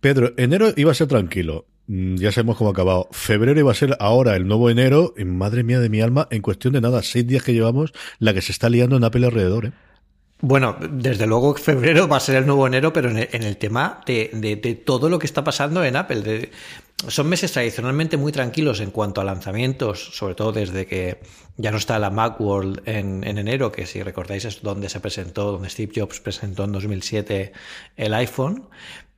Pedro, enero iba a ser tranquilo. Mm, ya sabemos cómo ha acabado. Febrero iba a ser ahora el nuevo enero. Y madre mía de mi alma, en cuestión de nada, seis días que llevamos, la que se está liando en Apple alrededor. ¿eh? Bueno, desde luego febrero va a ser el nuevo enero, pero en el, tema de, todo lo que está pasando en Apple. Son meses tradicionalmente muy tranquilos en cuanto a lanzamientos, sobre todo desde que ya no está la Macworld en, en enero, que si recordáis es donde se presentó, donde Steve Jobs presentó en 2007 el iPhone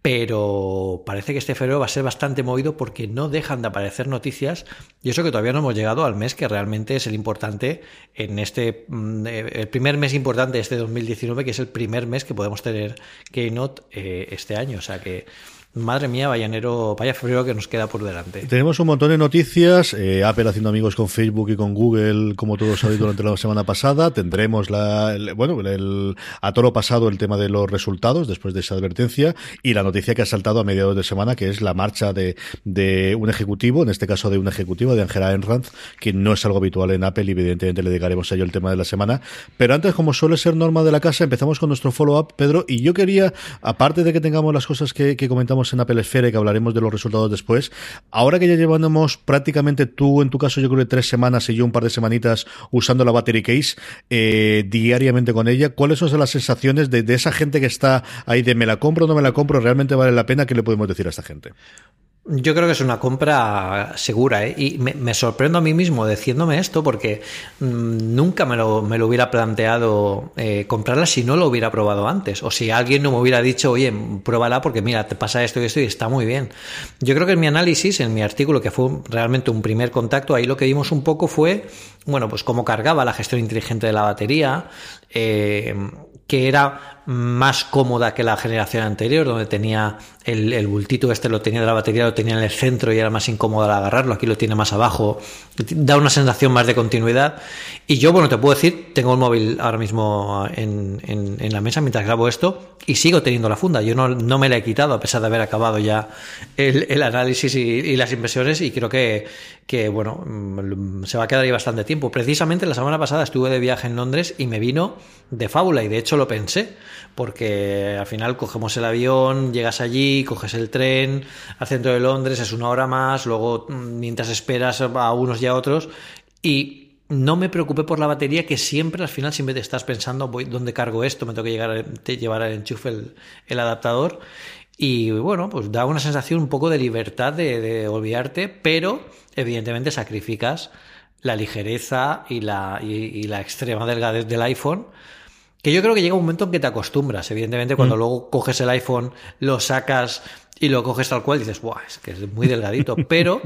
pero parece que este febrero va a ser bastante movido porque no dejan de aparecer noticias y eso que todavía no hemos llegado al mes que realmente es el importante en este mm, eh, el primer mes importante de este 2019 que es el primer mes que podemos tener Keynote eh, este año. O sea que Madre mía, vaya enero, vaya febrero que nos queda por delante. Tenemos un montón de noticias. Eh, Apple haciendo amigos con Facebook y con Google, como todos sabéis durante la semana pasada. Tendremos la, bueno, el, a toro pasado el tema de los resultados después de esa advertencia y la noticia que ha saltado a mediados de semana, que es la marcha de, un ejecutivo, en este caso de un ejecutivo de Angela Enranz, que no es algo habitual en Apple y evidentemente le dedicaremos a ello el tema de la semana. Pero antes, como suele ser norma de la casa, empezamos con nuestro follow-up, Pedro, y yo quería, aparte de que tengamos las cosas que comentamos en Apple Esfera que hablaremos de los resultados después. Ahora que ya llevamos prácticamente tú, en tu caso, yo creo que tres semanas y yo un par de semanitas usando la battery case eh, diariamente con ella, ¿cuáles son las sensaciones de, de esa gente que está ahí de me la compro o no me la compro? ¿Realmente vale la pena? ¿Qué le podemos decir a esta gente? Yo creo que es una compra segura ¿eh? y me, sorprendo a mí mismo diciéndome esto porque mm, nunca me lo, me lo, hubiera planteado eh, comprarla si no lo hubiera probado antes o si alguien no me hubiera dicho, oye, pruébala porque mira, te pasa esto y esto y está muy bien. Yo creo que en mi análisis, en mi artículo, que fue realmente un primer contacto, ahí lo que vimos un poco fue, bueno, pues cómo cargaba la gestión inteligente de la batería, eh, que era más cómoda que la generación anterior, donde tenía el, bultito este lo tenía de la batería, lo tenía en el centro y era más incómodo al agarrarlo, aquí lo tiene más abajo, da una sensación más de continuidad. Y yo, bueno, te puedo decir, tengo el móvil ahora mismo en, en, la mesa mientras grabo esto y sigo teniendo la funda, yo no, no, me la he quitado a pesar de haber acabado ya el, el análisis y, y, las impresiones y creo que, que, bueno, mm, se va a quedar ahí bastante tiempo. Precisamente la semana pasada estuve de viaje en Londres y me vino de fábula y de hecho lo pensé porque al final cogemos el avión, llegas allí, coges el tren al centro de Londres, es una hora más, luego mm, mientras esperas a unos y a otros y no me preocupé por la batería que siempre al final siempre te estás pensando voy dónde cargo esto, me tengo que llegar llevar al enchufe el, adaptador y bueno, pues da una sensación un poco de libertad de, olvidarte, pero evidentemente sacrificas la ligereza y la, y la extrema delgadez del iPhone que yo creo que llega un momento en que te acostumbras. Evidentemente, cuando mm. luego coges el iPhone, lo sacas y lo coges tal cual, dices, ¡buah! Es que es muy delgadito. Pero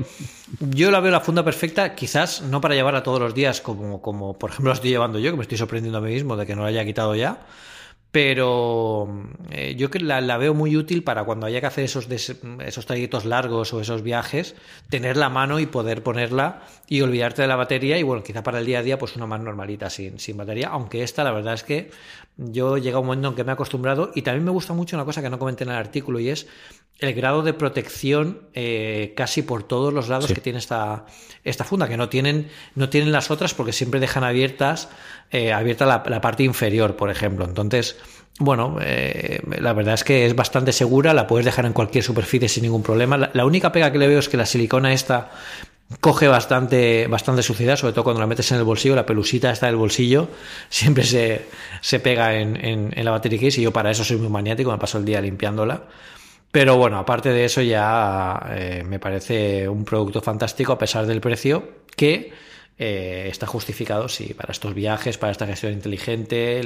yo la veo la funda perfecta, quizás no para llevarla todos los días, como, como por ejemplo la estoy llevando yo, que me estoy sorprendiendo a mí mismo de que no la haya quitado ya pero eh, yo que la, veo muy útil para cuando haya que hacer esos, esos trayectos largos o esos viajes, tener la mano y poder ponerla y olvidarte de la batería y bueno, quizá para el día a día pues una más normalita sin, sin batería, aunque esta la verdad es que yo llega un momento en que me he acostumbrado y también me gusta mucho una cosa que no comenté en el artículo y es el grado de protección eh, casi por todos los lados que tiene esta, esta funda, que no tienen, no tienen las otras porque siempre dejan abiertas, eh, abierta la, parte inferior, por ejemplo. Entonces, bueno, eh, la verdad es que es bastante segura, la puedes dejar en cualquier superficie sin ningún problema. La, única pega que le veo es que la silicona esta coge bastante, bastante suciedad, sobre todo cuando la metes en el bolsillo, la pelusita está del bolsillo, siempre se, se pega en, en, la batería case y yo para eso soy muy maniático, me paso el día limpiándola. Pero bueno, aparte de eso ya eh, me parece un producto fantástico a pesar del precio que eh, está justificado, sí, para estos viajes, para esta gestión inteligente,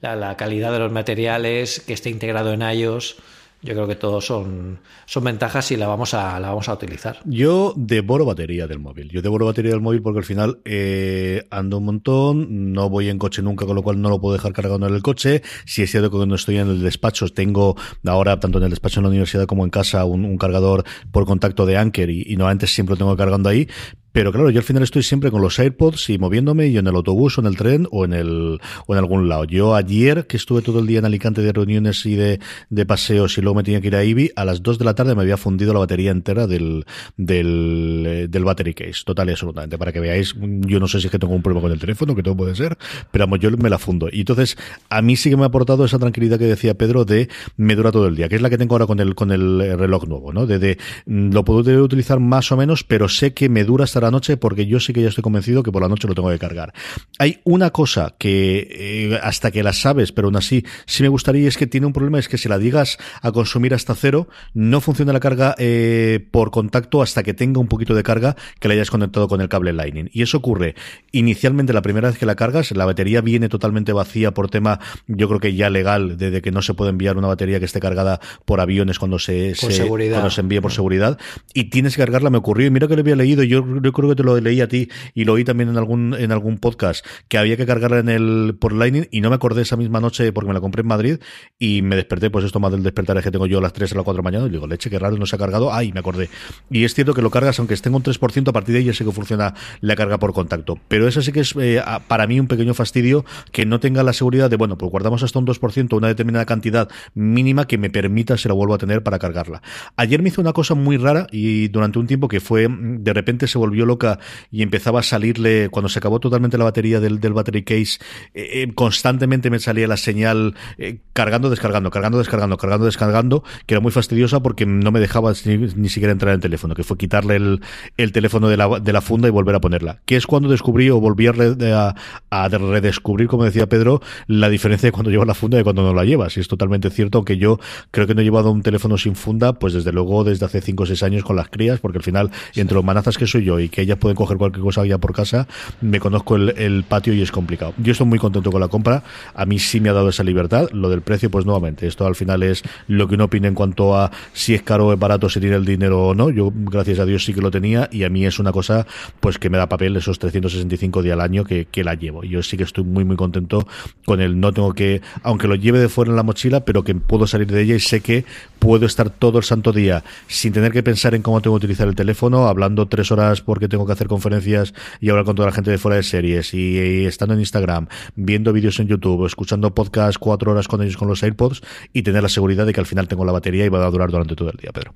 la, calidad de los materiales, que esté integrado en iOS. yo creo que todos son, son ventajas y la vamos a la vamos a utilizar. Yo devoro batería del móvil. Yo devoro batería del móvil porque al final eh, ando un montón, no voy en coche nunca, con lo cual no lo puedo dejar cargando en el coche. Si es cierto que cuando estoy en el despacho tengo ahora tanto en el despacho en la universidad como en casa un, cargador por contacto de Anker y, y no antes siempre lo tengo cargando ahí, pero claro, yo al final estoy siempre con los AirPods y moviéndome y en el autobús o en el tren o en el o en algún lado. Yo ayer que estuve todo el día en Alicante de reuniones y de, de paseos y luego me tenía que ir a Ibi, a las 2 de la tarde me había fundido la batería entera del, del, eh, del battery case, total y absolutamente. Para que veáis, yo no sé si es que tengo un problema con el teléfono, que todo puede ser, pero vamos, yo me la fundo. Y entonces, a mí sí que me ha aportado esa tranquilidad que decía Pedro de me dura todo el día, que es la que tengo ahora con el, con el reloj nuevo, ¿no? De, de lo puedo utilizar más o menos, pero sé que me dura hasta la noche porque yo sí que ya estoy convencido que por la noche lo tengo que cargar. Hay una cosa que eh, hasta que la sabes, pero aún así sí me gustaría es que tiene un problema, es que si la digas a consumir hasta cero, no funciona la carga eh, por contacto hasta que tenga un poquito de carga que la hayas conectado con el cable Lightning. Y eso ocurre inicialmente la primera vez que la cargas, la batería viene totalmente vacía por tema, yo creo que ya legal, de, que no se puede enviar una batería que esté cargada por aviones cuando se, cuando se envíe por seguridad. Y tienes que cargarla, me ocurrió, y mira que lo había leído, yo, yo creo que te lo leí a ti y lo oí también en algún, en algún podcast, que había que cargarla en el, por Lightning y no me acordé esa misma noche porque me la compré en Madrid y me desperté, pues esto más del despertar es que tengo yo a las 3 a las 4 de la mañana y digo, leche, qué raro, no se ha cargado. Ay, me acordé. Y es cierto que lo cargas, aunque esté un 3%, a partir de ahí ya sé que funciona la carga por contacto. Pero eso sí que es eh, para mí un pequeño fastidio que no tenga la seguridad de, bueno, pues guardamos hasta un 2%, una determinada cantidad mínima que me permita, se la vuelvo a tener para cargarla. Ayer me hizo una cosa muy rara y durante un tiempo que fue, de repente se volvió loca y empezaba a salirle, cuando se acabó totalmente la batería del, del battery case, eh, eh, constantemente me salía la señal eh, cargando, descargando, cargando, descargando, cargando, descargando, que era muy fastidiosa porque no me dejaba ni, siquiera entrar en el teléfono, que fue quitarle el, el teléfono de la, de la, funda y volver a ponerla. Que es cuando descubrí o volví a, a, redescubrir, como decía Pedro, la diferencia de cuando llevas la funda y cuando no la llevas. Y es totalmente cierto que yo creo que no he llevado un teléfono sin funda, pues desde luego desde hace 5 o 6 años con las crías, porque al final, entre los manazas que soy yo y que ellas pueden coger cualquier cosa ya por casa, me conozco el, patio y es complicado. Yo estoy muy contento con la compra, a mí sí me ha dado esa libertad, lo del precio, pues nuevamente, esto al final es lo que uno opina en cuanto a si es caro o es barato, si tiene el dinero o no, yo gracias a Dios sí que lo tenía y a mí es una cosa pues que me da papel esos 365 días al año que, que la llevo. Yo sí que estoy muy muy contento con el no tengo que, aunque lo lleve de fuera en la mochila, pero que puedo salir de ella y sé que puedo estar todo el santo día sin tener que pensar en cómo tengo que utilizar el teléfono, hablando tres horas porque tengo que hacer conferencias y hablar con toda la gente de fuera de series y, estando en Instagram, viendo vídeos en YouTube, escuchando podcast cuatro horas con ellos con los AirPods y tener la seguridad de que al final tengo la batería y va a durar durante todo el día, Pedro.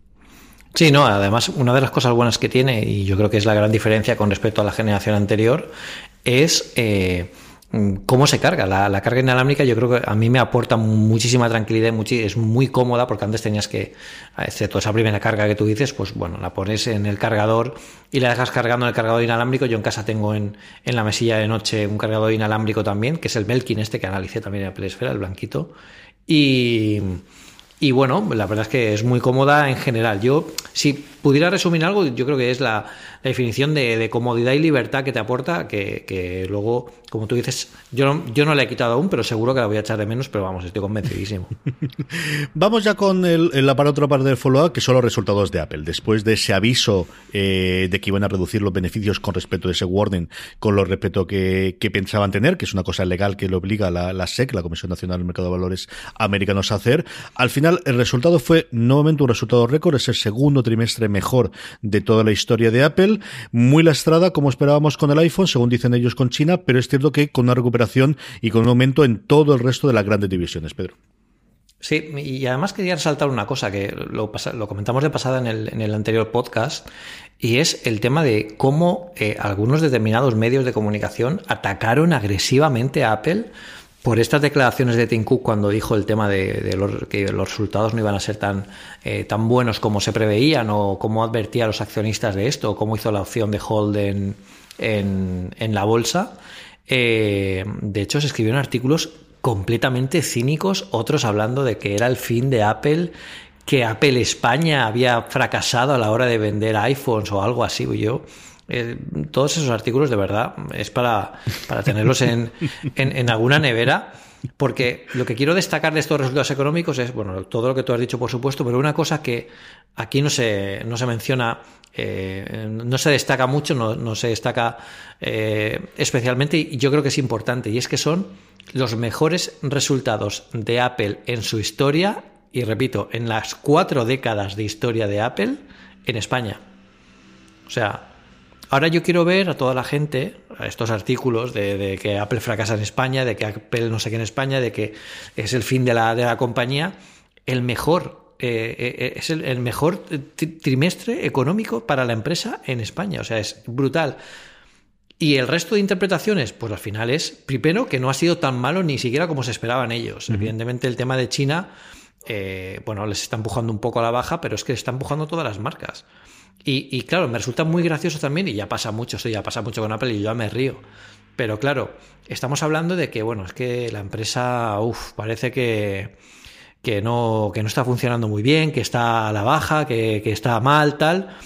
Sí, no, además una de las cosas buenas que tiene, y yo creo que es la gran diferencia con respecto a la generación anterior, es... Eh, cómo se carga. La, carga inalámbrica yo creo que a mí me aporta muchísima tranquilidad, y es muy cómoda porque antes tenías que, excepto esa primera carga que tú dices, pues bueno, la pones en el cargador y la dejas cargando en el cargador inalámbrico. Yo en casa tengo en, la mesilla de noche un cargador inalámbrico también, que es el Melkin este que analicé también en la Plesfera, el blanquito. Y, y bueno, la verdad es que es muy cómoda en general. Yo, si pudiera resumir algo, yo creo que es la, definición de, comodidad y libertad que te aporta, que, luego, como tú dices, yo no, yo no la he quitado aún, pero seguro que la voy a echar de menos, pero vamos, estoy convencidísimo. vamos ya con el, la para otra parte del follow-up, que son los resultados de Apple. Después de ese aviso eh, de que iban a reducir los beneficios con respecto a ese warning, con lo respeto que, pensaban tener, que es una cosa legal que le obliga la, la SEC, la Comisión Nacional del Mercado de Valores Americanos, a hacer, al final el resultado fue nuevamente un resultado récord, es el segundo trimestre mejor de toda la historia de Apple, muy lastrada como esperábamos con el iPhone, según dicen ellos con China, pero es cierto que con una recuperación y con un aumento en todo el resto de las grandes divisiones, Pedro. Sí, y además quería resaltar una cosa que lo, comentamos de pasada en el, anterior podcast, y es el tema de cómo eh, algunos determinados medios de comunicación atacaron agresivamente a Apple por estas declaraciones de Tim Cook cuando dijo el tema de, que los resultados no iban a ser tan, eh, tan buenos como se preveían o cómo advertía a los accionistas de esto o cómo hizo la opción de hold en, en, la bolsa. Eh, de hecho, se escribieron artículos completamente cínicos, otros hablando de que era el fin de Apple, que Apple España había fracasado a la hora de vender iPhones o algo así. Yo eh, todos esos artículos de verdad es para, para tenerlos en, en, alguna nevera Porque lo que quiero destacar de estos resultados económicos es, bueno, todo lo que tú has dicho, por supuesto, pero una cosa que aquí no se, no se menciona, eh, no se destaca mucho, no, se destaca eh, especialmente, y yo creo que es importante, y es que son los mejores resultados de Apple en su historia, y repito, en las cuatro décadas de historia de Apple en España. O sea, ahora yo quiero ver a toda la gente, a estos artículos de, que Apple fracasa en España, de que Apple no sé qué en España, de que es el fin de la, de la compañía, el mejor eh, eh, es el, mejor trimestre económico para la empresa en España. O sea, es brutal. Y el resto de interpretaciones, pues al final es, primero, que no ha sido tan malo ni siquiera como se esperaban ellos. Evidentemente el tema de China, eh, bueno, les está empujando un poco a la baja, pero es que está empujando todas las marcas. Y, claro, me resulta muy gracioso también, y ya pasa mucho, esto ya pasa mucho con Apple y yo ya me río. Pero claro, estamos hablando de que, bueno, es que la empresa, uff, parece que, que, no, que no está funcionando muy bien, que está a la baja, que, que está mal, tal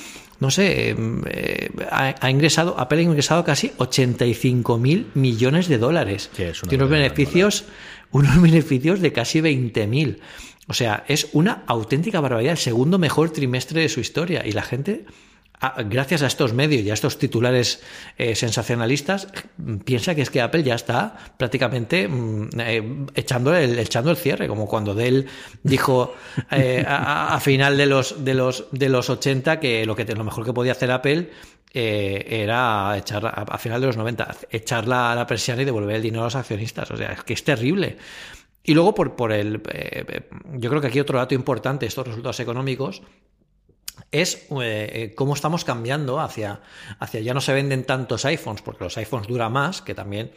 no sé, em, eh, ha, ingresado, Apple ha ingresado casi 85 mil millones de dólares. Tiene unos beneficios, unos beneficios de casi 20 mil. O sea, es una auténtica barbaridad, el segundo mejor trimestre de su historia. Y la gente gracias a estos medios y a estos titulares eh, sensacionalistas, piensa que es que Apple ya está prácticamente mm, eh, echando, el, echando el cierre, como cuando Dell dijo eh, a, final de los, de, los, de los 80 que lo, que lo mejor que podía hacer Apple era echar a, final de los 90, echarla a la persiana y devolver el dinero a los accionistas. O sea, es que es terrible. Y luego por, por el... yo creo que aquí otro dato importante, estos resultados económicos, es eh, eh, cómo estamos cambiando hacia, hacia ya no se venden tantos iPhones, porque los iPhones duran más, que también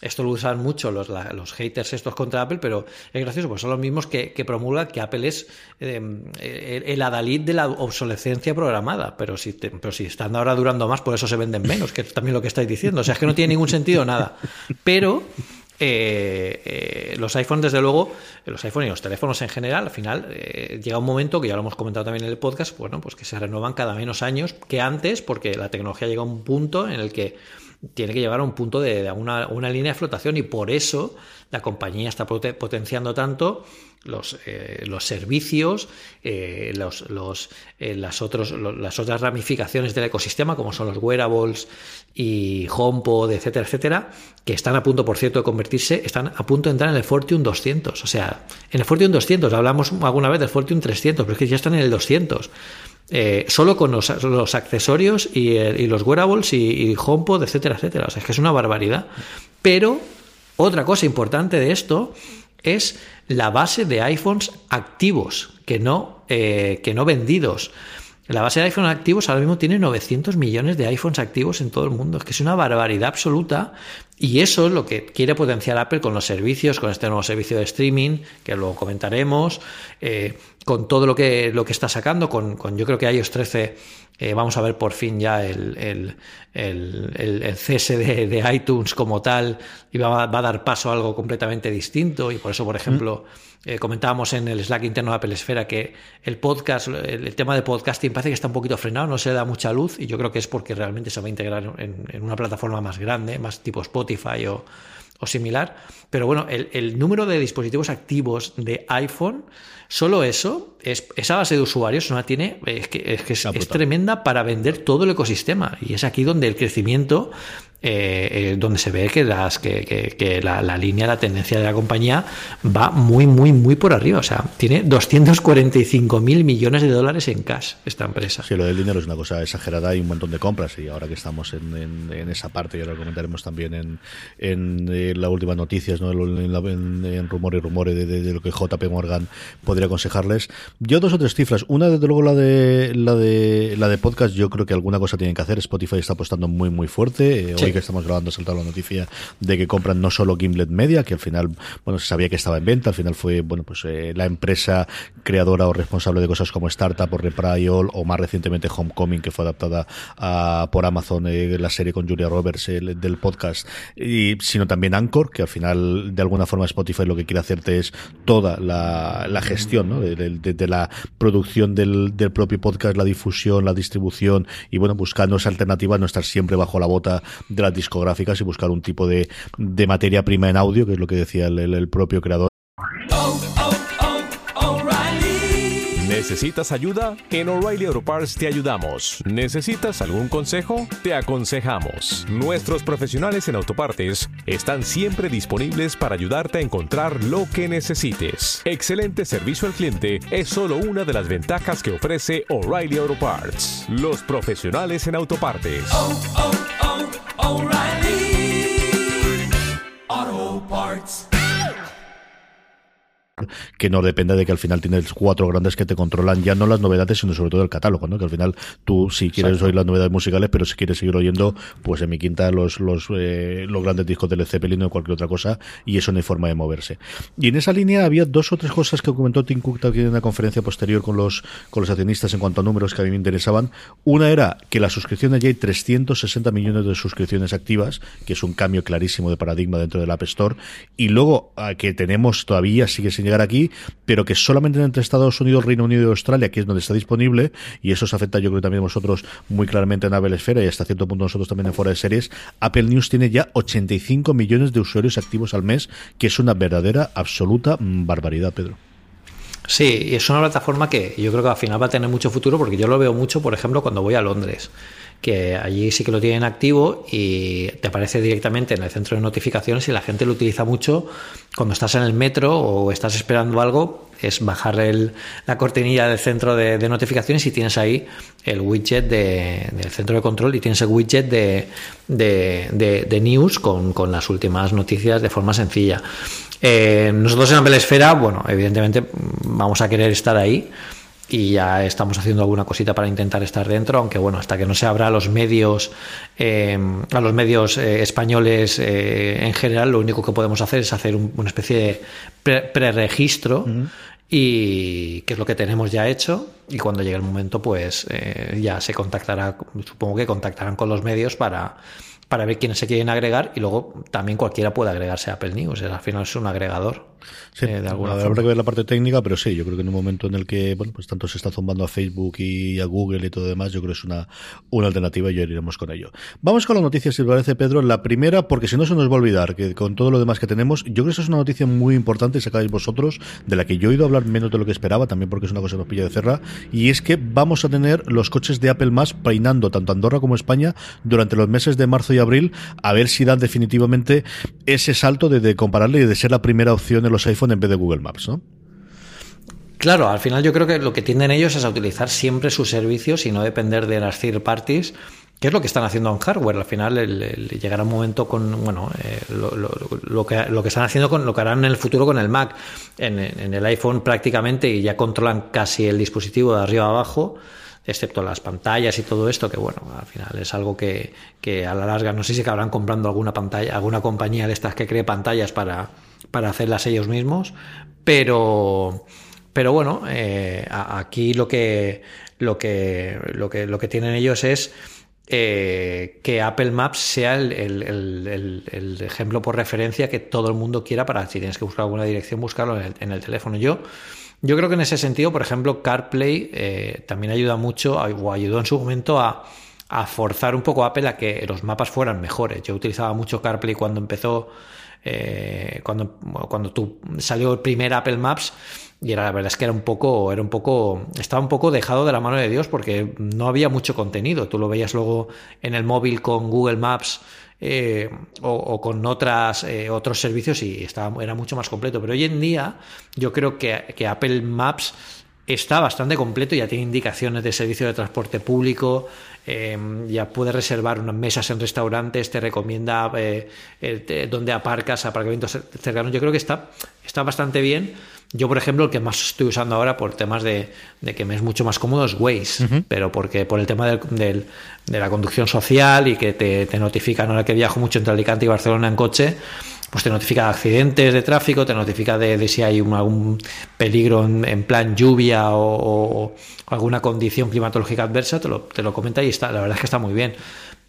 esto lo usan mucho los, los, haters estos contra Apple, pero es gracioso, pues son los mismos que, promulgan que Apple es el, adalid de la obsolescencia programada, pero si, pero si están ahora durando más, por eso se venden menos, que es también lo que estáis diciendo. O sea, es que no tiene ningún sentido nada. Pero eh, eh, los iPhones, desde luego, los iPhones y los teléfonos en general, al final eh, llega un momento que ya lo hemos comentado también en el podcast, bueno, pues que se renuevan cada menos años que antes, porque la tecnología llega a un punto en el que tiene que llevar a un punto de, una, una, línea de flotación y por eso la compañía está potenciando tanto los, eh, los servicios, eh, los, los, eh, las, otros, las otras ramificaciones del ecosistema, como son los wearables y HomePod, etcétera, etcétera, que están a punto, por cierto, de convertirse, están a punto de entrar en el Fortune 200. O sea, en el Fortune 200, hablamos alguna vez del Fortune 300, pero es que ya están en el 200. Solo con los, los accesorios y, y, los wearables y, y HomePod, etcétera, etcétera. O sea, es que es una barbaridad. Pero otra cosa importante de esto es la base de iPhones activos, que no, eh, que no vendidos. La base de iPhones activos ahora mismo tiene 900 millones de iPhones activos en todo el mundo. Es que es una barbaridad absoluta. Y eso es lo que quiere potenciar Apple con los servicios, con este nuevo servicio de streaming, que luego comentaremos, eh, con todo lo que, lo que está sacando, con, con yo creo que iOS 13 eh, vamos a ver por fin ya el, el, el, el cese de, de, iTunes como tal y va, va, a dar paso a algo completamente distinto. Y por eso, por ejemplo, eh, comentábamos en el Slack interno de Apple Esfera que el podcast, el, tema de podcasting parece que está un poquito frenado, no se da mucha luz y yo creo que es porque realmente se va a integrar en, en una plataforma más grande, más tipo Spotify o, o similar. Pero bueno, el, el número de dispositivos activos de iPhone Solo eso, es, esa base de usuarios no tiene, es que, es, que es, tremenda para vender todo el ecosistema. Y es aquí donde el crecimiento eh, eh, donde se ve que, las, que, que, la, la, línea, la tendencia de la compañía va muy, muy, muy por arriba. O sea, tiene 245 mil millones de dólares en cash esta empresa. Sí, lo del dinero es una cosa exagerada y un montón de compras. Y ahora que estamos en, en, esa parte, y ahora lo comentaremos también en, en, eh, la última noticias, ¿no? en, rumor y rumores de, de, lo que JP Morgan podría aconsejarles. Yo dos o tres cifras. Una, desde luego, la de, la de, la de podcast, yo creo que alguna cosa tienen que hacer. Spotify está apostando muy, muy fuerte que estamos grabando saltado la noticia de que compran no solo Gimlet Media, que al final, bueno, se sabía que estaba en venta, al final fue, bueno, pues eh, la empresa creadora o responsable de cosas como Startup o Reprise o más recientemente Homecoming, que fue adaptada a, por Amazon, eh, la serie con Julia Roberts del podcast, y sino también Anchor, que al final, de alguna forma, Spotify lo que quiere hacerte es toda la, gestión, ¿no? De, la producción del, del propio podcast, la difusión, la distribución, y bueno, buscando esa alternativa, no estar siempre bajo la bota las discográficas y buscar un tipo de, de materia prima en audio, que es lo que decía el propio creador. ¿Necesitas ayuda? En O'Reilly Auto Parts te ayudamos. ¿Necesitas algún consejo? Te aconsejamos. Nuestros profesionales en autopartes están siempre disponibles para ayudarte a encontrar lo que necesites. Excelente servicio al cliente es solo una de las ventajas que ofrece O'Reilly Auto Parts. Los profesionales en autopartes. Oh, oh, oh, Auto Parts que no depende de que al final tienes cuatro grandes que te controlan ya no las novedades, sino sobre todo el catálogo, ¿no? Que al final tú si quieres oír las novedades musicales, pero si quieres seguir oyendo, pues en mi quinta los los, eh, los grandes discos del Zeppelin o cualquier otra cosa, y eso no hay forma de moverse. Y en esa línea había dos o tres cosas que comentó Tim Cook en una conferencia posterior con los con los accionistas en cuanto a números que a mí me interesaban. Una era que las suscripciones ya hay 360 millones de suscripciones activas, que es un cambio clarísimo de paradigma dentro del App Store, y luego que tenemos todavía sigue sin llegar aquí, pero que solamente entre Estados Unidos, Reino Unido y Australia, que es donde está disponible, y eso se afecta yo creo también a vosotros muy claramente en Apple Esfera y hasta cierto punto nosotros también en Fuera de Series, Apple News tiene ya 85 millones de usuarios activos al mes, que es una verdadera, absoluta barbaridad, Pedro. Sí, y es una plataforma que yo creo que al final va a tener mucho futuro porque yo lo veo mucho, por ejemplo, cuando voy a Londres que allí sí que lo tienen activo y te aparece directamente en el centro de notificaciones y la gente lo utiliza mucho cuando estás en el metro o estás esperando algo, es bajar el, la cortinilla del centro de, notificaciones y tienes ahí el widget de, del centro de control y tienes el widget de, de news con, con, las últimas noticias de forma sencilla. Eh, nosotros en Apple Esfera, bueno, evidentemente vamos a querer estar ahí y ya estamos haciendo alguna cosita para intentar estar dentro, aunque bueno, hasta que no se abra a los medios, eh, a los medios eh, españoles eh, en general, lo único que podemos hacer es hacer una especie de preregistro y que es lo que tenemos ya hecho y cuando llegue el momento pues ya se contactará, supongo que contactarán con los medios para para ver quiénes se quieren agregar y luego también cualquiera puede agregarse a Apple News. Al final es un agregador. Sí, eh, de alguna habrá que ver la parte técnica, pero sí, yo creo que en un momento en el que, bueno, pues tanto se está zumbando a Facebook y a Google y todo demás, yo creo que es una, una alternativa y ya iremos con ello. Vamos con las noticias, si parece, Pedro. La primera, porque si no se nos va a olvidar que con todo lo demás que tenemos, yo creo que esa es una noticia muy importante, sacáis vosotros, de la que yo he oído hablar menos de lo que esperaba, también porque es una cosa que nos pilla de cerra, y es que vamos a tener los coches de Apple más peinando tanto Andorra como España durante los meses de marzo y abril, a ver si dan definitivamente ese salto de, de compararle y de ser la primera opción los iPhone en vez de Google Maps, ¿no? Claro, al final yo creo que lo que tienden ellos es a utilizar siempre sus servicios y no depender de las third parties, que es lo que están haciendo en hardware. Al final el, llegará un momento con, bueno, eh, lo, que, lo que están haciendo con lo que harán en el futuro con el Mac. En, el iPhone prácticamente y ya controlan casi el dispositivo de arriba abajo excepto las pantallas y todo esto, que bueno, al final es algo que, que a la larga no sé si acabarán comprando alguna pantalla, alguna compañía de estas que cree pantallas para, para hacerlas ellos mismos, pero pero bueno, eh, aquí lo que lo que lo que lo que tienen ellos es eh, que Apple Maps sea el, el, ejemplo por referencia que todo el mundo quiera para si tienes que buscar alguna dirección buscarlo en el, teléfono. Yo yo creo que en ese sentido, por ejemplo, CarPlay eh, también ayuda mucho o ayudó en su momento a, a forzar un poco a Apple a que los mapas fueran mejores. Yo utilizaba mucho CarPlay cuando empezó eh, cuando, cuando tú salió el primer Apple Maps y era la verdad es que era un poco era un poco estaba un poco dejado de la mano de Dios porque no había mucho contenido. Tú lo veías luego en el móvil con Google Maps eh, o, con otras eh, otros servicios y estaba era mucho más completo. Pero hoy en día yo creo que, que Apple Maps está bastante completo, ya tiene indicaciones de servicio de transporte público, em, ya puede reservar unas mesas en restaurantes, te recomienda eh, eh, dónde aparcas, aparcamientos cercanos. Yo creo que está, está bastante bien. Yo, por ejemplo, el que más estoy usando ahora por temas de, que me es mucho más cómodo es Waze, pero porque por el tema del, de la conducción social y que te, te notifican ahora que viajo mucho entre Alicante y Barcelona en coche, pues te notifica de accidentes de tráfico, te notifica de, si hay algún peligro en, plan lluvia o, alguna condición climatológica adversa, te lo, te lo comenta y está, la verdad es que está muy bien.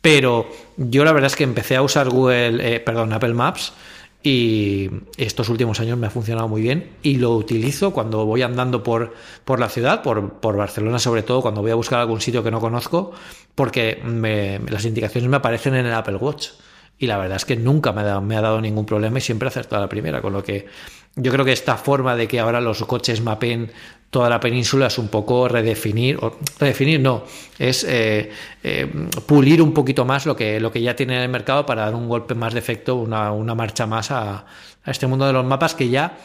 Pero yo la verdad es que empecé a usar Google, eh, perdón, Apple Maps y estos últimos años me ha funcionado muy bien y lo utilizo cuando voy andando por, por la ciudad, por, por Barcelona sobre todo, cuando voy a buscar algún sitio que no conozco, porque las indicaciones me aparecen en el Apple Watch. Y la verdad es que nunca me ha, dado ningún problema y siempre he acertado la primera, con lo que yo creo que esta forma de que ahora los coches mapen toda la península es un poco redefinir, o redefinir no, es eh, eh, pulir un poquito más lo que, lo que ya tiene en el mercado para dar un golpe más de efecto, una, una marcha más a, a, este mundo de los mapas que ya,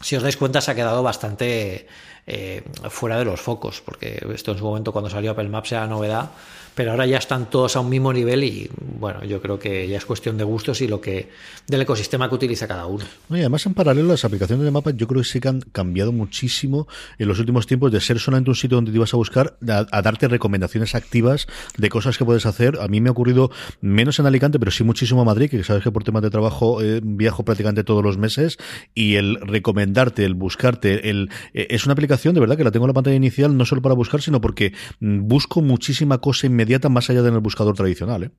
si os dais cuenta, se ha quedado bastante eh, fuera de los focos, porque esto en su momento cuando salió Apple Maps era novedad pero ahora ya están todos a un mismo nivel y bueno, yo creo que ya es cuestión de gustos y lo que del ecosistema que utiliza cada uno. y además en paralelo las aplicaciones de mapas yo creo que sí que han cambiado muchísimo en los últimos tiempos de ser solamente un sitio donde te ibas a buscar a, darte recomendaciones activas de cosas que puedes hacer. A mí me ha ocurrido menos en Alicante, pero sí muchísimo en Madrid, que sabes que por temas de trabajo eh, viajo prácticamente todos los meses y el recomendarte, el buscarte, el eh, es una aplicación de verdad que la tengo en la pantalla inicial no solo para buscar, sino porque mm, busco muchísima cosa inmediata más allá de en el buscador tradicional. ¿eh?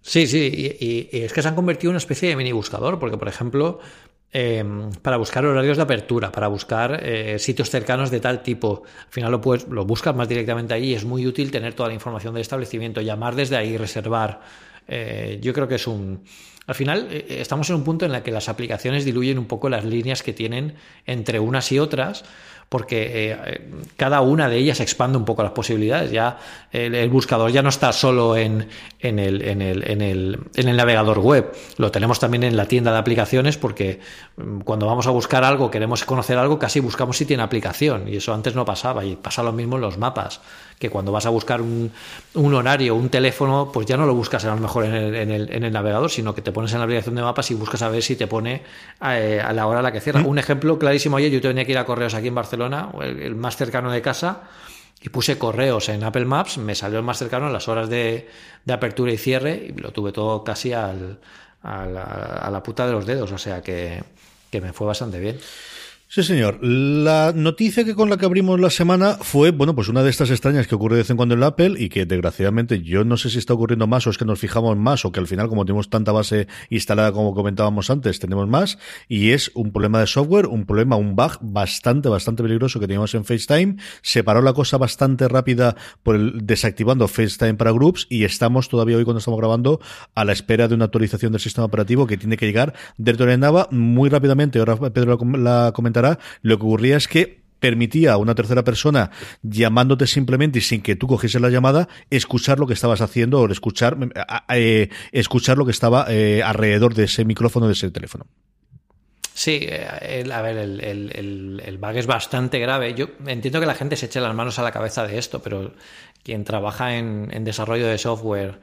Sí, sí, y, es que se han convertido en una especie de mini buscador, porque por ejemplo, em, para buscar horarios de apertura, para buscar eh, sitios cercanos de tal tipo, al final lo, puedes, lo buscas más directamente y es muy útil tener toda la información del establecimiento, llamar desde ahí, reservar. Eh, yo creo que es un... Al final estamos en un punto en el que las aplicaciones diluyen un poco las líneas que tienen entre unas y otras porque eh, cada una de ellas expande un poco las posibilidades. Ya el, buscador ya no está solo en, en, el, en, el, en, el, en el navegador web, lo tenemos también en la tienda de aplicaciones porque mm, cuando vamos a buscar algo, queremos conocer algo, casi buscamos si tiene aplicación. Y eso antes no pasaba. Y pasa lo mismo en los mapas que cuando vas a buscar un, un, horario, un teléfono, pues ya no lo buscas a lo mejor en el, en, el, en el, navegador, sino que te pones en la aplicación de mapas y buscas a ver si te pone a, eh, a la hora a la que cierra. Un ejemplo clarísimo, ayer yo tenía que ir a correos aquí en Barcelona, el, el más cercano de casa, y puse correos en Apple Maps, me salió el más cercano en las horas de, de apertura y cierre, y lo tuve todo casi al, a, la, a la puta de los dedos, o sea que, que me fue bastante bien. Sí, señor. La noticia que con la que abrimos la semana fue, bueno, pues una de estas extrañas que ocurre de vez en cuando en la Apple y que desgraciadamente yo no sé si está ocurriendo más o es que nos fijamos más o que al final como tenemos tanta base instalada como comentábamos antes, tenemos más y es un problema de software, un problema, un bug bastante, bastante peligroso que teníamos en FaceTime. Se paró la cosa bastante rápida por el desactivando FaceTime para groups y estamos todavía hoy cuando estamos grabando a la espera de una actualización del sistema operativo que tiene que llegar de Nava muy rápidamente. Ahora Pedro la comentará lo que ocurría es que permitía a una tercera persona llamándote simplemente y sin que tú cogiese la llamada escuchar lo que estabas haciendo o escuchar eh, escuchar lo que estaba eh, alrededor de ese micrófono de ese teléfono. Sí, eh, a ver, el, el, el, bug es bastante grave. Yo entiendo que la gente se eche las manos a la cabeza de esto, pero quien trabaja en desarrollo de software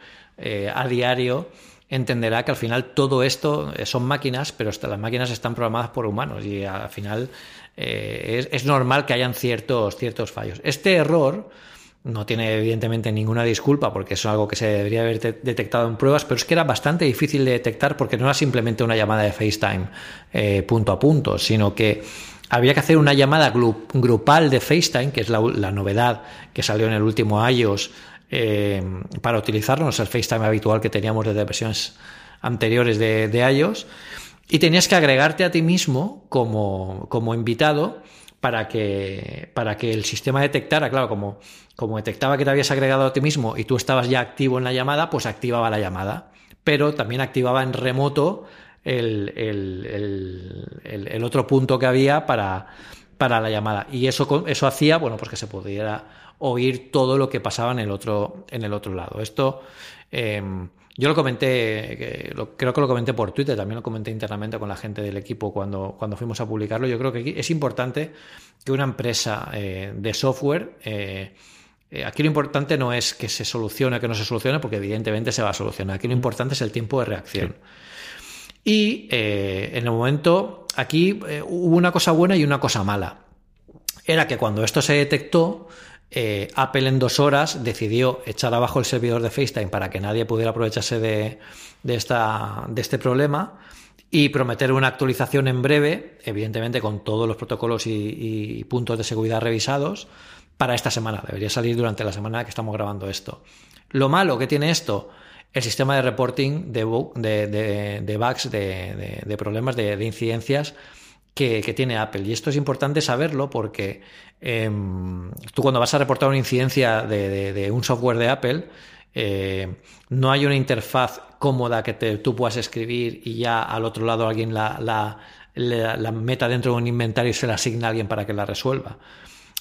a diario entenderá que al final todo esto eh, son máquinas, pero las máquinas están programadas por humanos y al final eh, es, es, normal que hayan ciertos, ciertos fallos. Este error no tiene evidentemente ninguna disculpa porque es algo que se debería haber detectado en pruebas, pero es que era bastante difícil de detectar porque no era simplemente una llamada de FaceTime eh, punto a punto, sino que había que hacer una llamada grupal de FaceTime, que es la, la novedad que salió en el último iOS eh, para utilizarlo, no es el FaceTime habitual que teníamos desde versiones anteriores de, de y tenías que agregarte a ti mismo como, como invitado para que, para que el sistema detectara, claro, como, como detectaba que te habías agregado a ti mismo y tú estabas ya activo en la llamada, pues activaba la llamada, pero también activaba en remoto el, el, el otro punto que había para, para la llamada. Y eso, eso hacía, bueno, pues que se pudiera oír todo lo que pasaba en el otro, en el otro lado. Esto eh, yo lo comenté, lo, creo que lo comenté por Twitter, también lo comenté internamente con la gente del equipo cuando, cuando fuimos a publicarlo. Yo creo que es importante que una empresa eh, de software eh, eh, aquí lo importante no es que se solucione o que no se solucione, porque evidentemente se va a solucionar. Aquí lo importante es el tiempo de reacción. Sí. Y eh, en el momento, aquí eh, hubo una cosa buena y una cosa mala. Era que cuando esto se detectó, eh, Apple en dos horas decidió echar abajo el servidor de FaceTime para que nadie pudiera aprovecharse de, de, esta, de este problema y prometer una actualización en breve, evidentemente con todos los protocolos y, y, puntos de seguridad revisados, para esta semana. Debería salir durante la semana que estamos grabando esto. Lo malo que tiene esto el sistema de reporting de, de, bugs, de, problemas, de, incidencias que, tiene Apple. Y esto es importante saberlo porque em, tú cuando vas a reportar una incidencia de, un software de Apple, eh, no hay una interfaz cómoda que tú puedas escribir y ya al otro lado alguien la, la, meta dentro de un inventario y se la asigna a alguien para que la resuelva.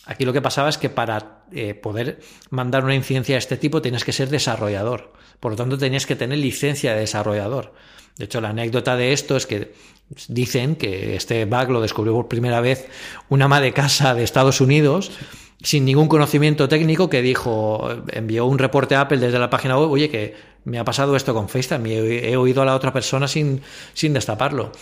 Aquí lo que pasaba es que para eh, poder mandar una incidencia de este tipo tienes que ser desarrollador. Por lo tanto, tenías que tener licencia de desarrollador. De hecho, la anécdota de esto es que dicen que este bug lo descubrió por primera vez una ama de casa de Estados Unidos sin ningún conocimiento técnico que dijo, envió un reporte a Apple desde la página web, oye, que me ha pasado esto con FaceTime, he, he oído a la otra persona sin, sin destaparlo.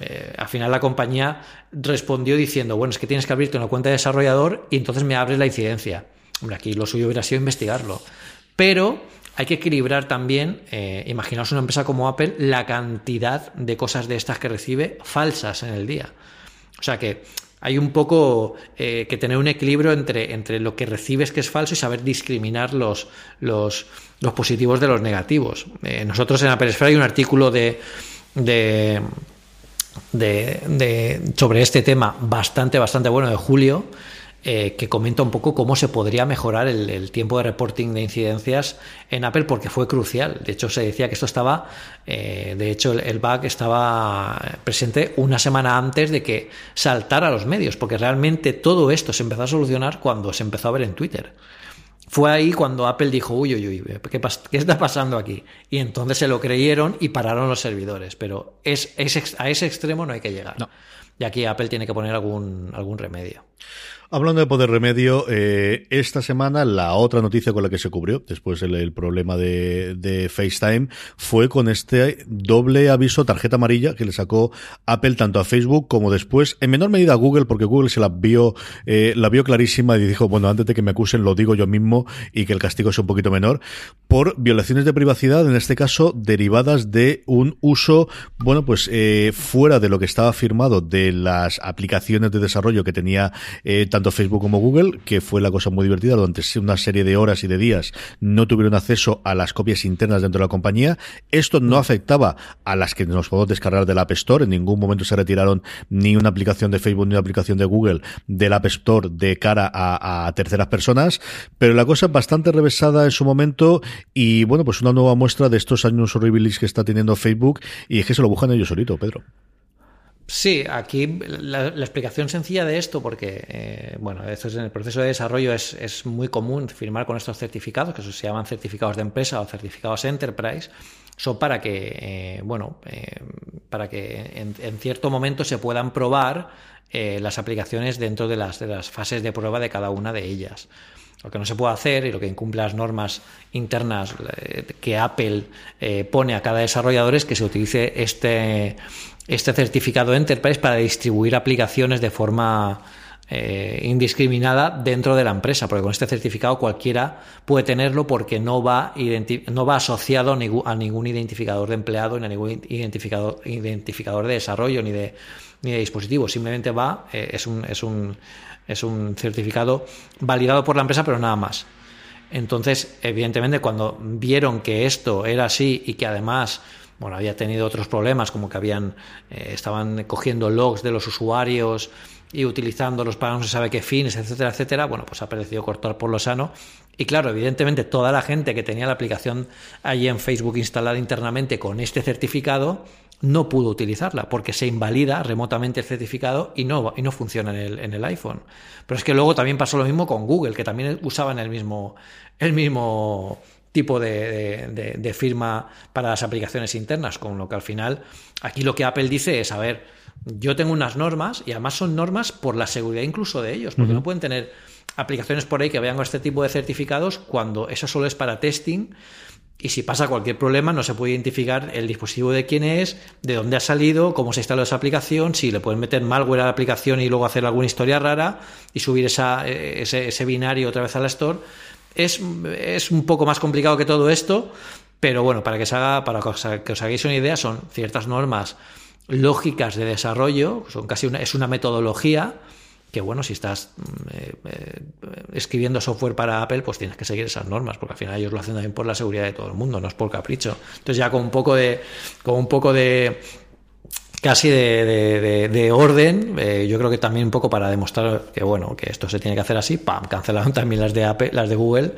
Eh, al final la compañía respondió diciendo, bueno, es que tienes que abrirte una cuenta de desarrollador y entonces me abres la incidencia. Hombre, aquí lo suyo hubiera sido investigarlo. Pero hay que equilibrar también, eh, imaginaos una empresa como Apple, la cantidad de cosas de estas que recibe falsas en el día. O sea que hay un poco eh, que tener un equilibrio entre, entre, lo que recibes que es falso y saber discriminar los, los, positivos de los negativos. Eh, nosotros en Apple Esfera hay un artículo de, de, de, sobre este tema bastante, bastante bueno de Julio eh, que comenta un poco cómo se podría mejorar el, tiempo de reporting de incidencias en Apple porque fue crucial. De hecho, se decía que esto estaba, eh, de hecho, el, bug estaba presente una semana antes de que saltara a los medios, porque realmente todo esto se empezó a solucionar cuando se empezó a ver en Twitter. Fue ahí cuando Apple dijo, uy, uy, uy, ¿qué, qué está pasando aquí? Y entonces se lo creyeron y pararon los servidores. Pero es, a ese extremo no hay que llegar. Y aquí Apple tiene que poner algún, algún remedio. Hablando de poder remedio, eh, esta semana la otra noticia con la que se cubrió, después el, problema de, FaceTime, fue con este doble aviso, tarjeta amarilla, que le sacó Apple tanto a Facebook como después, en menor medida a Google, porque Google se la vio, eh, la vio clarísima y dijo, bueno, antes de que me acusen lo digo yo mismo y que el castigo sea un poquito menor, por violaciones de privacidad, en este caso derivadas de un uso, bueno, pues eh, fuera de lo que estaba firmado de las aplicaciones de desarrollo que tenía tanto tanto Facebook como Google, que fue la cosa muy divertida, durante una serie de horas y de días no tuvieron acceso a las copias internas dentro de la compañía. Esto no afectaba a las que nos podemos descargar del App Store, en ningún momento se retiraron ni una aplicación de Facebook ni una aplicación de Google del App Store de cara a, terceras personas, pero la cosa es bastante revesada en su momento y bueno, pues una nueva muestra de estos años horribles que está teniendo Facebook y es que se lo buscan ellos solito, Pedro. Sí, aquí la, explicación sencilla de esto, porque eh, bueno, esto es en el proceso de desarrollo es, muy común firmar con estos certificados, que se llaman certificados de empresa o certificados enterprise, son para que, eh, bueno, eh, para que en, cierto momento se puedan probar las aplicaciones dentro de las, de las fases de prueba de cada una de ellas. Lo que no se puede hacer y lo que incumple las normas internas que Apple pone a cada desarrollador es que se utilice este este certificado Enterprise para distribuir aplicaciones de forma eh, indiscriminada dentro de la empresa, porque con este certificado cualquiera puede tenerlo porque no va, no va asociado a ningún identificador de empleado ni a ningún identificador, identificador de desarrollo ni de, ni de dispositivo, simplemente va, eh, es, un, es, un, es un certificado validado por la empresa, pero nada más. Entonces, evidentemente, cuando vieron que esto era así y que además bueno, había tenido otros problemas, como que habían, eh, estaban cogiendo logs de los usuarios y utilizándolos para no se sabe qué fines, etcétera, etcétera, bueno, pues ha parecido cortar por lo sano. Y claro, evidentemente toda la gente que tenía la aplicación allí en Facebook instalada internamente con este certificado no pudo utilizarla porque se invalida remotamente el certificado y no, y no funciona en el, en el iPhone. Pero es que luego también pasó lo mismo con Google, que también usaban el mismo, el mismo tipo de, firma para las aplicaciones internas, con lo que al final aquí lo que Apple dice es, a ver, yo tengo unas normas y además son normas por la seguridad incluso de ellos, porque no pueden tener aplicaciones por ahí que vayan con este tipo de certificados cuando eso solo es para testing y si pasa cualquier problema no se puede identificar el dispositivo de quién es, de dónde ha salido, cómo se instaló esa aplicación, si le pueden meter malware a la aplicación y luego hacer alguna historia rara y subir esa, ese, ese binario otra vez a la store es, es un poco más complicado que todo esto, pero bueno, para que, se haga, para que os hagáis una idea, son ciertas normas lógicas de desarrollo, son casi una, es una metodología que bueno, si estás mm, eh, eh, escribiendo software para Apple, pues tienes que seguir esas normas, porque al final ellos lo hacen también por la seguridad de todo el mundo, no es por capricho. Entonces ya con un poco de, con un poco de casi de, de, orden, eh, yo creo que también un poco para demostrar que bueno, que esto se tiene que hacer así, pam, cancelaron también las de Apple, las de Google,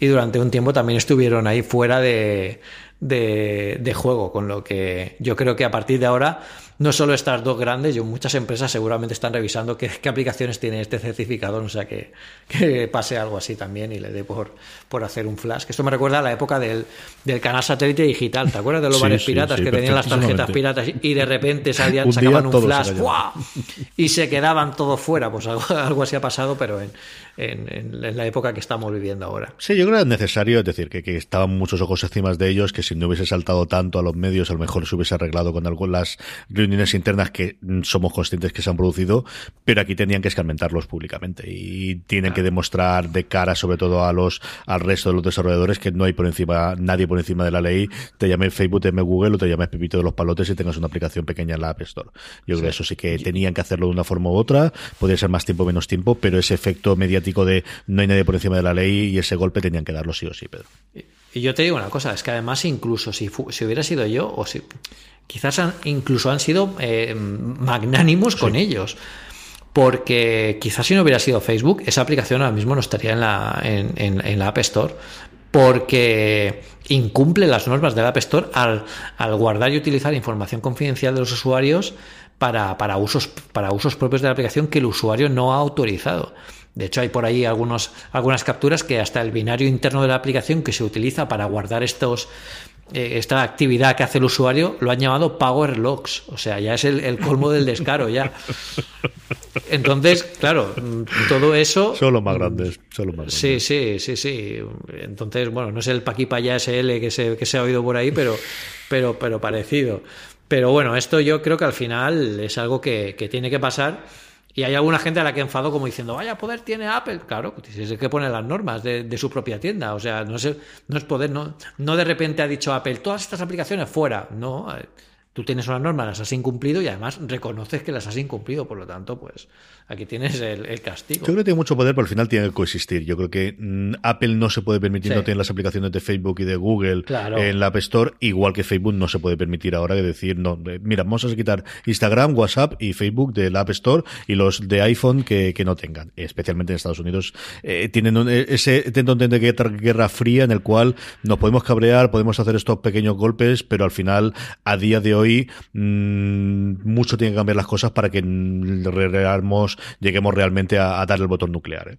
y durante un tiempo también estuvieron ahí fuera de, de, juego, con lo que yo creo que a partir de ahora no solo estas dos grandes, yo muchas empresas seguramente están revisando qué, aplicaciones tiene este certificado, o sea que, que, pase algo así también y le dé por, por hacer un flash. Que esto me recuerda a la época del, del canal satélite digital, ¿te acuerdas de los bares piratas que tenían las tarjetas piratas y de repente salían, sacaban un flash y se quedaban todos fuera? Pues algo, algo así ha pasado, pero en, en, la época que estamos viviendo ahora. Sí, yo creo que es necesario, es decir, que, estaban muchos ojos encima de ellos, que si no hubiese saltado tanto a los medios, a lo mejor se hubiese arreglado con algunas reuniones internas que somos conscientes que se han producido, pero aquí tenían que escarmentarlos públicamente y tienen que demostrar de cara, sobre todo a los al resto de los desarrolladores, que no hay por encima nadie por encima de la ley. Te llame Facebook, te llame Google o te llame Pepito de los Palotes y tengas una aplicación pequeña en la App Store. Yo creo que eso sí que tenían que hacerlo de una forma u otra. Podría ser más tiempo o menos tiempo, pero ese efecto mediático de no hay nadie por encima de la ley y ese golpe tenían que darlo sí o sí, Pedro. Y yo te digo una cosa, es que además incluso si, si hubiera sido yo, o si quizás incluso han sido eh, magnánimos con ellos. Porque quizás si no hubiera sido Facebook, esa aplicación ahora mismo no estaría en la, en, la App Store. Porque incumple las normas de la App Store al, al guardar y utilizar información confidencial de los usuarios para, para, usos, para usos propios de la aplicación que el usuario no ha autorizado. De hecho, hay por ahí algunos, algunas capturas que hasta el binario interno de la aplicación que se utiliza para guardar estos, esta actividad que hace el usuario lo han llamado Power Logs. O sea, ya es el, colmo del descaro ya. Entonces, claro, todo eso. Son los más grandes. Son más grandes. Sí, sí, sí, sí. Entonces, bueno, no es el Paquipaya SL que se, que se ha oído por ahí, pero, pero, pero parecido. Pero bueno, esto yo creo que al final es algo que, que tiene que pasar y hay alguna gente a la que enfado como diciendo, vaya poder tiene Apple. Claro, es el que pone las normas de, su propia tienda. O sea, no es, no es poder, no, no de repente ha dicho Apple, todas estas aplicaciones fuera. No, tú tienes una norma, las has incumplido y además reconoces que las has incumplido, por lo tanto, pues aquí tienes el, castigo. Yo creo que tiene mucho poder, pero al final tiene que coexistir. Yo creo que mm, Apple no se puede permitir no tener las aplicaciones de Facebook y de Google en la App Store, igual que Facebook no se puede permitir ahora que decir, no, mira, vamos a quitar Instagram, WhatsApp y Facebook de la App Store y los de iPhone que, no tengan, especialmente en Estados Unidos, eh, tienen ese tendón de guerra fría en el cual nos podemos cabrear, podemos hacer estos pequeños golpes, pero al final, a día de hoy, hoy mm, mucho tiene que cambiar las cosas para que lleguemos realmente a, dar el botón nuclear. ¿eh?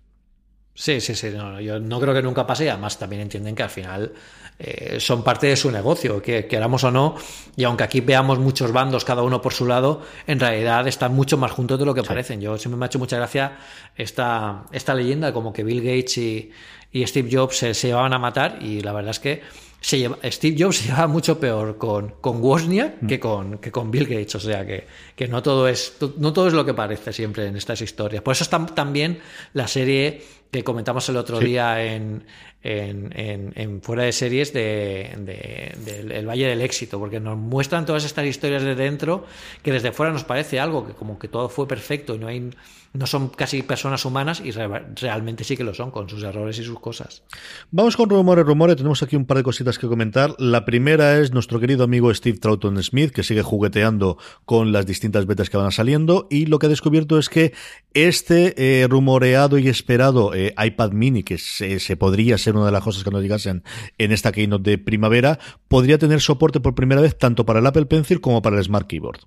Sí, sí, sí. yo no creo que nunca pase y además también entienden que al final eh, son parte de su negocio, que queramos o no, y aunque aquí veamos muchos bandos, cada uno por su lado, en realidad están mucho más juntos de lo que parecen. Yo siempre me ha hecho mucha gracia esta, esta leyenda, como que Bill Gates y, Steve Jobs se, se llevaban a matar, y la verdad es que Steve Jobs se lleva mucho peor con, con Wozniak que, con, que con Bill Gates. O sea que, que no, todo es, no todo es lo que parece siempre en estas historias. Por eso está también la serie que comentamos el otro día en, en, en, fuera de series de, de, El Valle del Éxito, porque nos muestran todas estas historias de dentro que desde fuera nos parece algo que como que todo fue perfecto y no hay no son casi personas humanas y realmente sí que lo son con sus errores y sus cosas. Vamos con rumores, rumores. Tenemos aquí un par de cositas que comentar. La primera es nuestro querido amigo Steve Troughton Smith, que sigue jugueteando con las distintas betas que van saliendo y lo que ha descubierto es que este eh, rumoreado y esperado eh, iPad mini, que se, podría ser una de las cosas que nos llegasen en esta keynote de primavera, podría tener soporte por primera vez tanto para el Apple Pencil como para el Smart Keyboard.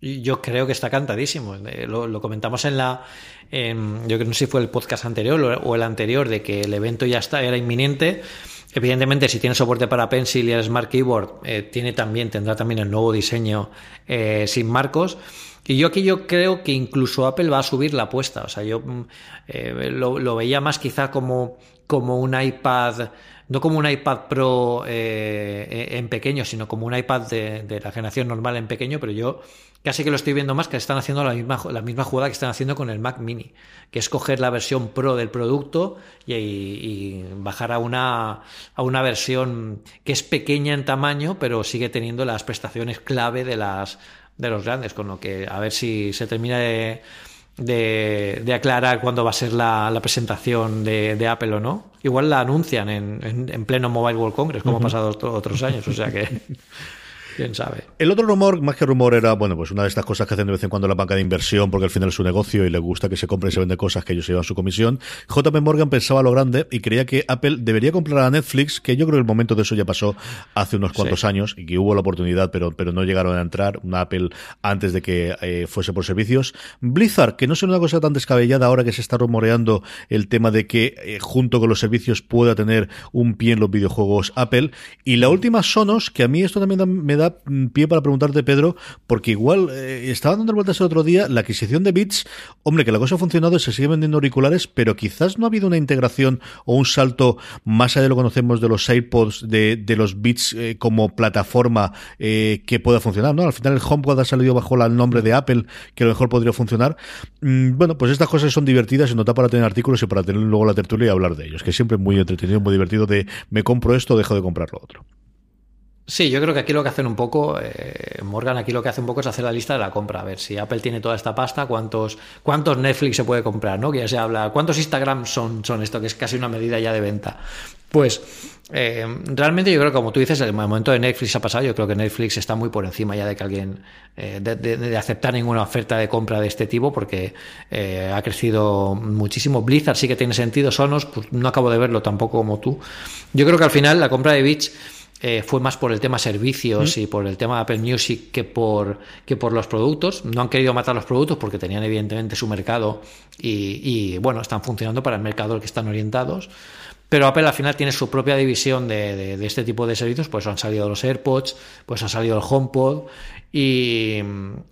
Yo creo que está cantadísimo. Eh, lo, comentamos en la. yo creo que no sé si fue el podcast anterior o el anterior, de que el evento ya está, era inminente. Evidentemente, si tiene soporte para Pencil y el Smart Keyboard, eh, tiene también, tendrá también el nuevo diseño sin marcos. Y yo aquí yo creo que incluso Apple va a subir la apuesta. O sea, yo mm, lo, veía más quizá como, como un iPad no como un iPad Pro en pequeño, sino como un iPad de, de, la generación normal en pequeño, pero yo casi que lo estoy viendo más que están haciendo la misma, la misma jugada que están haciendo con el Mac Mini, que es coger la versión Pro del producto y, bajar a una, a una versión que es pequeña en tamaño, pero sigue teniendo las prestaciones clave de las de los grandes, con lo que a ver si se termina de de, aclarar cuándo va a ser la, presentación de, Apple o no. Igual la anuncian en, en, pleno Mobile World Congress, como ha pasado otros años, o sea que quién sabe. El otro rumor, más que rumor, era, bueno, pues una de estas cosas que hacen de vez en cuando la banca de inversión, porque al final es su negocio y le gusta que se compre y se vende cosas que ellos llevan su comisión. JP Morgan pensaba lo grande y creía que Apple debería comprar a Netflix, que yo creo que el momento de eso ya pasó hace unos cuantos años y que hubo la oportunidad, pero, pero no llegaron a entrar, una Apple antes de que eh, fuese por servicios. Blizzard, que no es una cosa tan descabellada ahora que se está rumoreando el tema de que eh, junto con los servicios pueda tener un pie en los videojuegos Apple. Y la última Sonos, que a mí esto también me da pie para preguntarte, Pedro, porque igual eh, estaba dando vueltas el otro día, la adquisición de Beats, hombre, que la cosa ha funcionado, se sigue vendiendo auriculares, pero quizás no ha habido una integración o un salto más allá de lo que conocemos de los AirPods, de, de los Beats eh, como plataforma eh, que pueda funcionar, ¿no? Al final el HomePod ha salido bajo el nombre de Apple, que a lo mejor podría funcionar. Mm, bueno, pues estas cosas son divertidas, se nota para tener artículos y para tener luego la tertulia y hablar de ellos, que siempre es muy entretenido, muy divertido de me compro esto, dejo de comprar lo otro. Sí, yo creo que aquí lo que hacen un poco, eh, Morgan aquí lo que hace un poco es hacer la lista de la compra, a ver si Apple tiene toda esta pasta, cuántos, cuántos Netflix se puede comprar, ¿no? Que ya se habla, cuántos Instagram son, son esto, que es casi una medida ya de venta. Pues eh, realmente yo creo que como tú dices, el momento de Netflix ha pasado, yo creo que Netflix está muy por encima ya de que alguien, eh, de, aceptar ninguna oferta de compra de este tipo, porque ha crecido muchísimo. Blizzard sí que tiene sentido, Sonos, pues no acabo de verlo tampoco como tú. Yo creo que al final la compra de Beach eh, fue más por el tema servicios y por el tema de Apple Music que por, que por los productos. No han querido matar los productos porque tenían evidentemente su mercado y, bueno, están funcionando para el mercado al que están orientados. Pero Apple al final tiene su propia división de, este tipo de servicios, pues han salido los AirPods, pues han salido el HomePod y,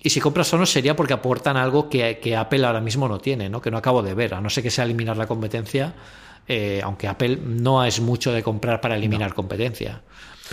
si compras Sonos sería porque aportan algo que, Apple ahora mismo no tiene, ¿no? que no acabo de ver, a no ser que sea eliminar la competencia, eh, aunque Apple no es mucho de comprar para eliminar competencia.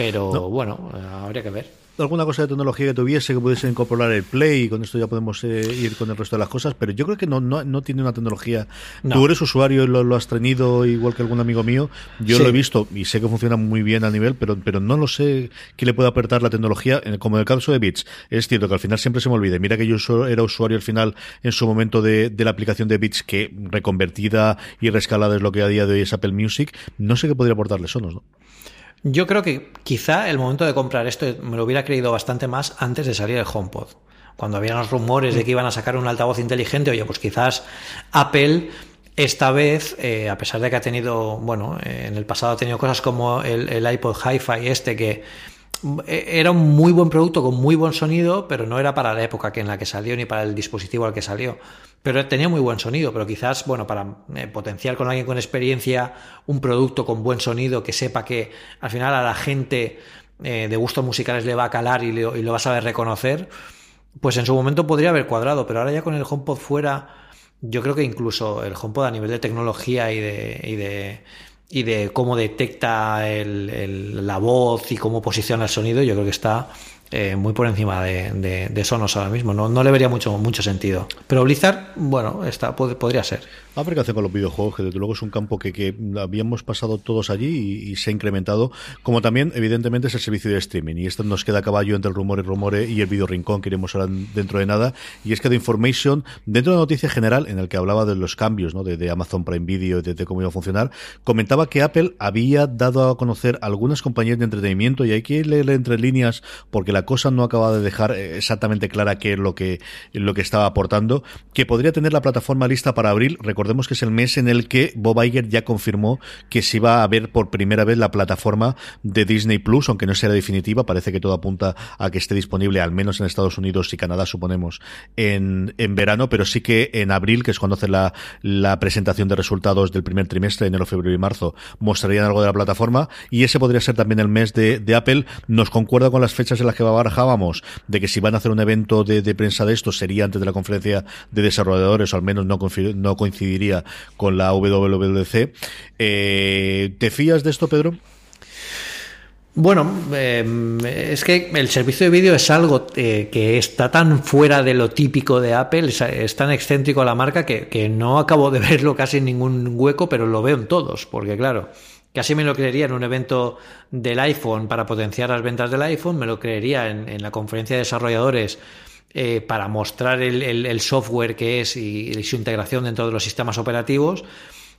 Pero bueno, habría que ver alguna cosa de tecnología que tuviese que pudiese incorporar el Play y con esto ya podemos eh, ir con el resto de las cosas, pero yo creo que no, no, tiene una tecnología. Tú eres usuario y lo, has tenido igual que algún amigo mío. Yo lo he visto y sé que funciona muy bien a nivel, pero, pero no lo sé qué le puede apretar la tecnología, como en el caso de Bits. Es cierto que al final siempre se me olvida. Mira que yo era usuario al final en su momento de, de la aplicación de Bits que reconvertida y rescalada es lo que a día de hoy es Apple Music. No sé qué podría aportarle Sonos, ¿no? Yo creo que quizá el momento de comprar esto me lo hubiera creído bastante más antes de salir el HomePod. Cuando había los rumores de que iban a sacar un altavoz inteligente, oye, pues quizás Apple esta vez, eh, a pesar de que ha tenido, bueno, en el pasado ha tenido cosas como el, el iPod Hi-Fi este que eh, era un muy buen producto con muy buen sonido, pero no era para la época en la que salió ni para el dispositivo al que salió. Pero tenía muy buen sonido, pero quizás, bueno, para eh, potenciar con alguien con experiencia un producto con buen sonido que sepa que al final a la gente eh, de gustos musicales le va a calar y lo, va a saber reconocer, pues en su momento podría haber cuadrado, pero ahora ya con el HomePod fuera, yo creo que incluso el HomePod a nivel de tecnología y de y de cómo detecta el, la voz y cómo posiciona el sonido, yo creo que está eh, muy por encima de, de, Sonos ahora mismo. No, no le vería mucho, mucho sentido. Pero Blizzard, bueno, está, podría ser. A ver qué hace con los videojuegos, que desde luego es un campo que, que habíamos pasado todos allí y, se ha incrementado. Como también, evidentemente, es el servicio de streaming. Y esto nos queda a caballo entre el rumor y rumore y el video rincón que iremos ahora dentro de nada. Y es que de Information, dentro de la noticia general, en el que hablaba de los cambios ¿no? de, Amazon Prime Video y de, cómo iba a funcionar, comentaba que Apple había dado a conocer algunas compañías de entretenimiento y hay que leer entre líneas porque la cosa no acaba de dejar eh, exactamente clara qué es lo que, lo que estaba aportando, que podría tener la plataforma lista para abril. Recordemos que es el mes en el que Bob Iger ya confirmó que se iba a ver por primera vez la plataforma de Disney Plus, aunque no sea definitiva, parece que todo apunta a que esté disponible al menos en Estados Unidos y Canadá, suponemos, en, en verano, pero sí que en abril, que es cuando hace la, la presentación de resultados del primer trimestre, enero, febrero y marzo, mostrarían algo de la plataforma y ese podría ser también el mes de, de Apple. Nos concuerda con las fechas en las que barajábamos de que si van a hacer un evento de, de prensa de esto sería antes de la conferencia de desarrolladores, o al menos no, no coincidiría con la WWDC. Eh, ¿Te fías de esto, Pedro? Bueno, eh, es que el servicio de vídeo es algo eh, que está tan fuera de lo típico de Apple, es, tan excéntrico la marca que, que, no acabo de verlo casi en ningún hueco, pero lo veo en todos, porque claro, casi me lo creería en un evento del iPhone para potenciar las ventas del iPhone, me lo creería en la conferencia de desarrolladores eh, para mostrar el, software que es y, su integración dentro de los sistemas operativos.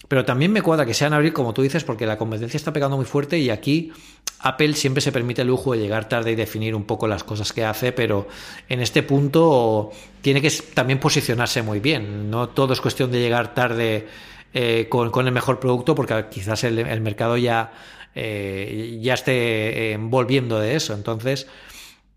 Pero también me cuadra que sea en abril, como tú dices, porque la competencia está pegando muy fuerte y aquí Apple siempre se permite el lujo de llegar tarde y definir un poco las cosas que hace, pero en este punto tiene que también posicionarse muy bien. No todo es cuestión de llegar tarde eh, con, el mejor producto, porque quizás el, mercado ya, eh, ya esté volviendo de eso. Entonces,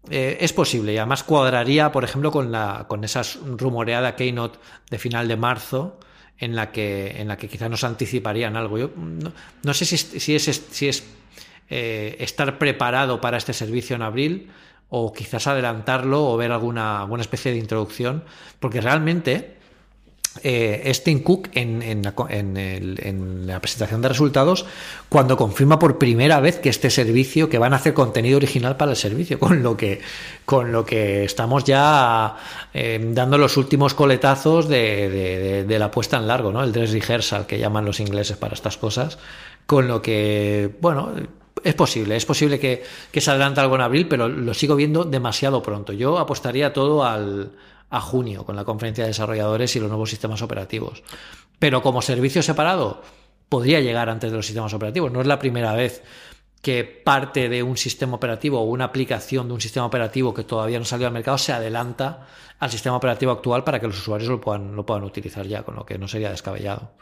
eh, es posible y además cuadraría, por ejemplo, con, la, con esa rumoreada keynote de final de marzo en la que, en la que quizás nos anticiparían algo. Yo no, sé si, si, es, si es eh, estar preparado para este servicio en abril o quizás adelantarlo o ver alguna, alguna especie de introducción, porque realmente eh, Cook en, la, presentación de resultados cuando confirma por primera vez que este servicio, que van a hacer contenido original para el servicio, con lo que, con lo que estamos ya eh, dando los últimos coletazos de, la puesta en largo, ¿no? el dress rehearsal que llaman los ingleses para estas cosas, con lo que, bueno, es posible, es posible que, que se adelante algo en abril, pero lo sigo viendo demasiado pronto. Yo apostaría todo al a junio con la conferencia de desarrolladores y los nuevos sistemas operativos. Pero como servicio separado podría llegar antes de los sistemas operativos. No es la primera vez que parte de un sistema operativo o una aplicación de un sistema operativo que todavía no salió al mercado se adelanta al sistema operativo actual para que los usuarios lo puedan, lo puedan utilizar ya, con lo que no sería descabellado.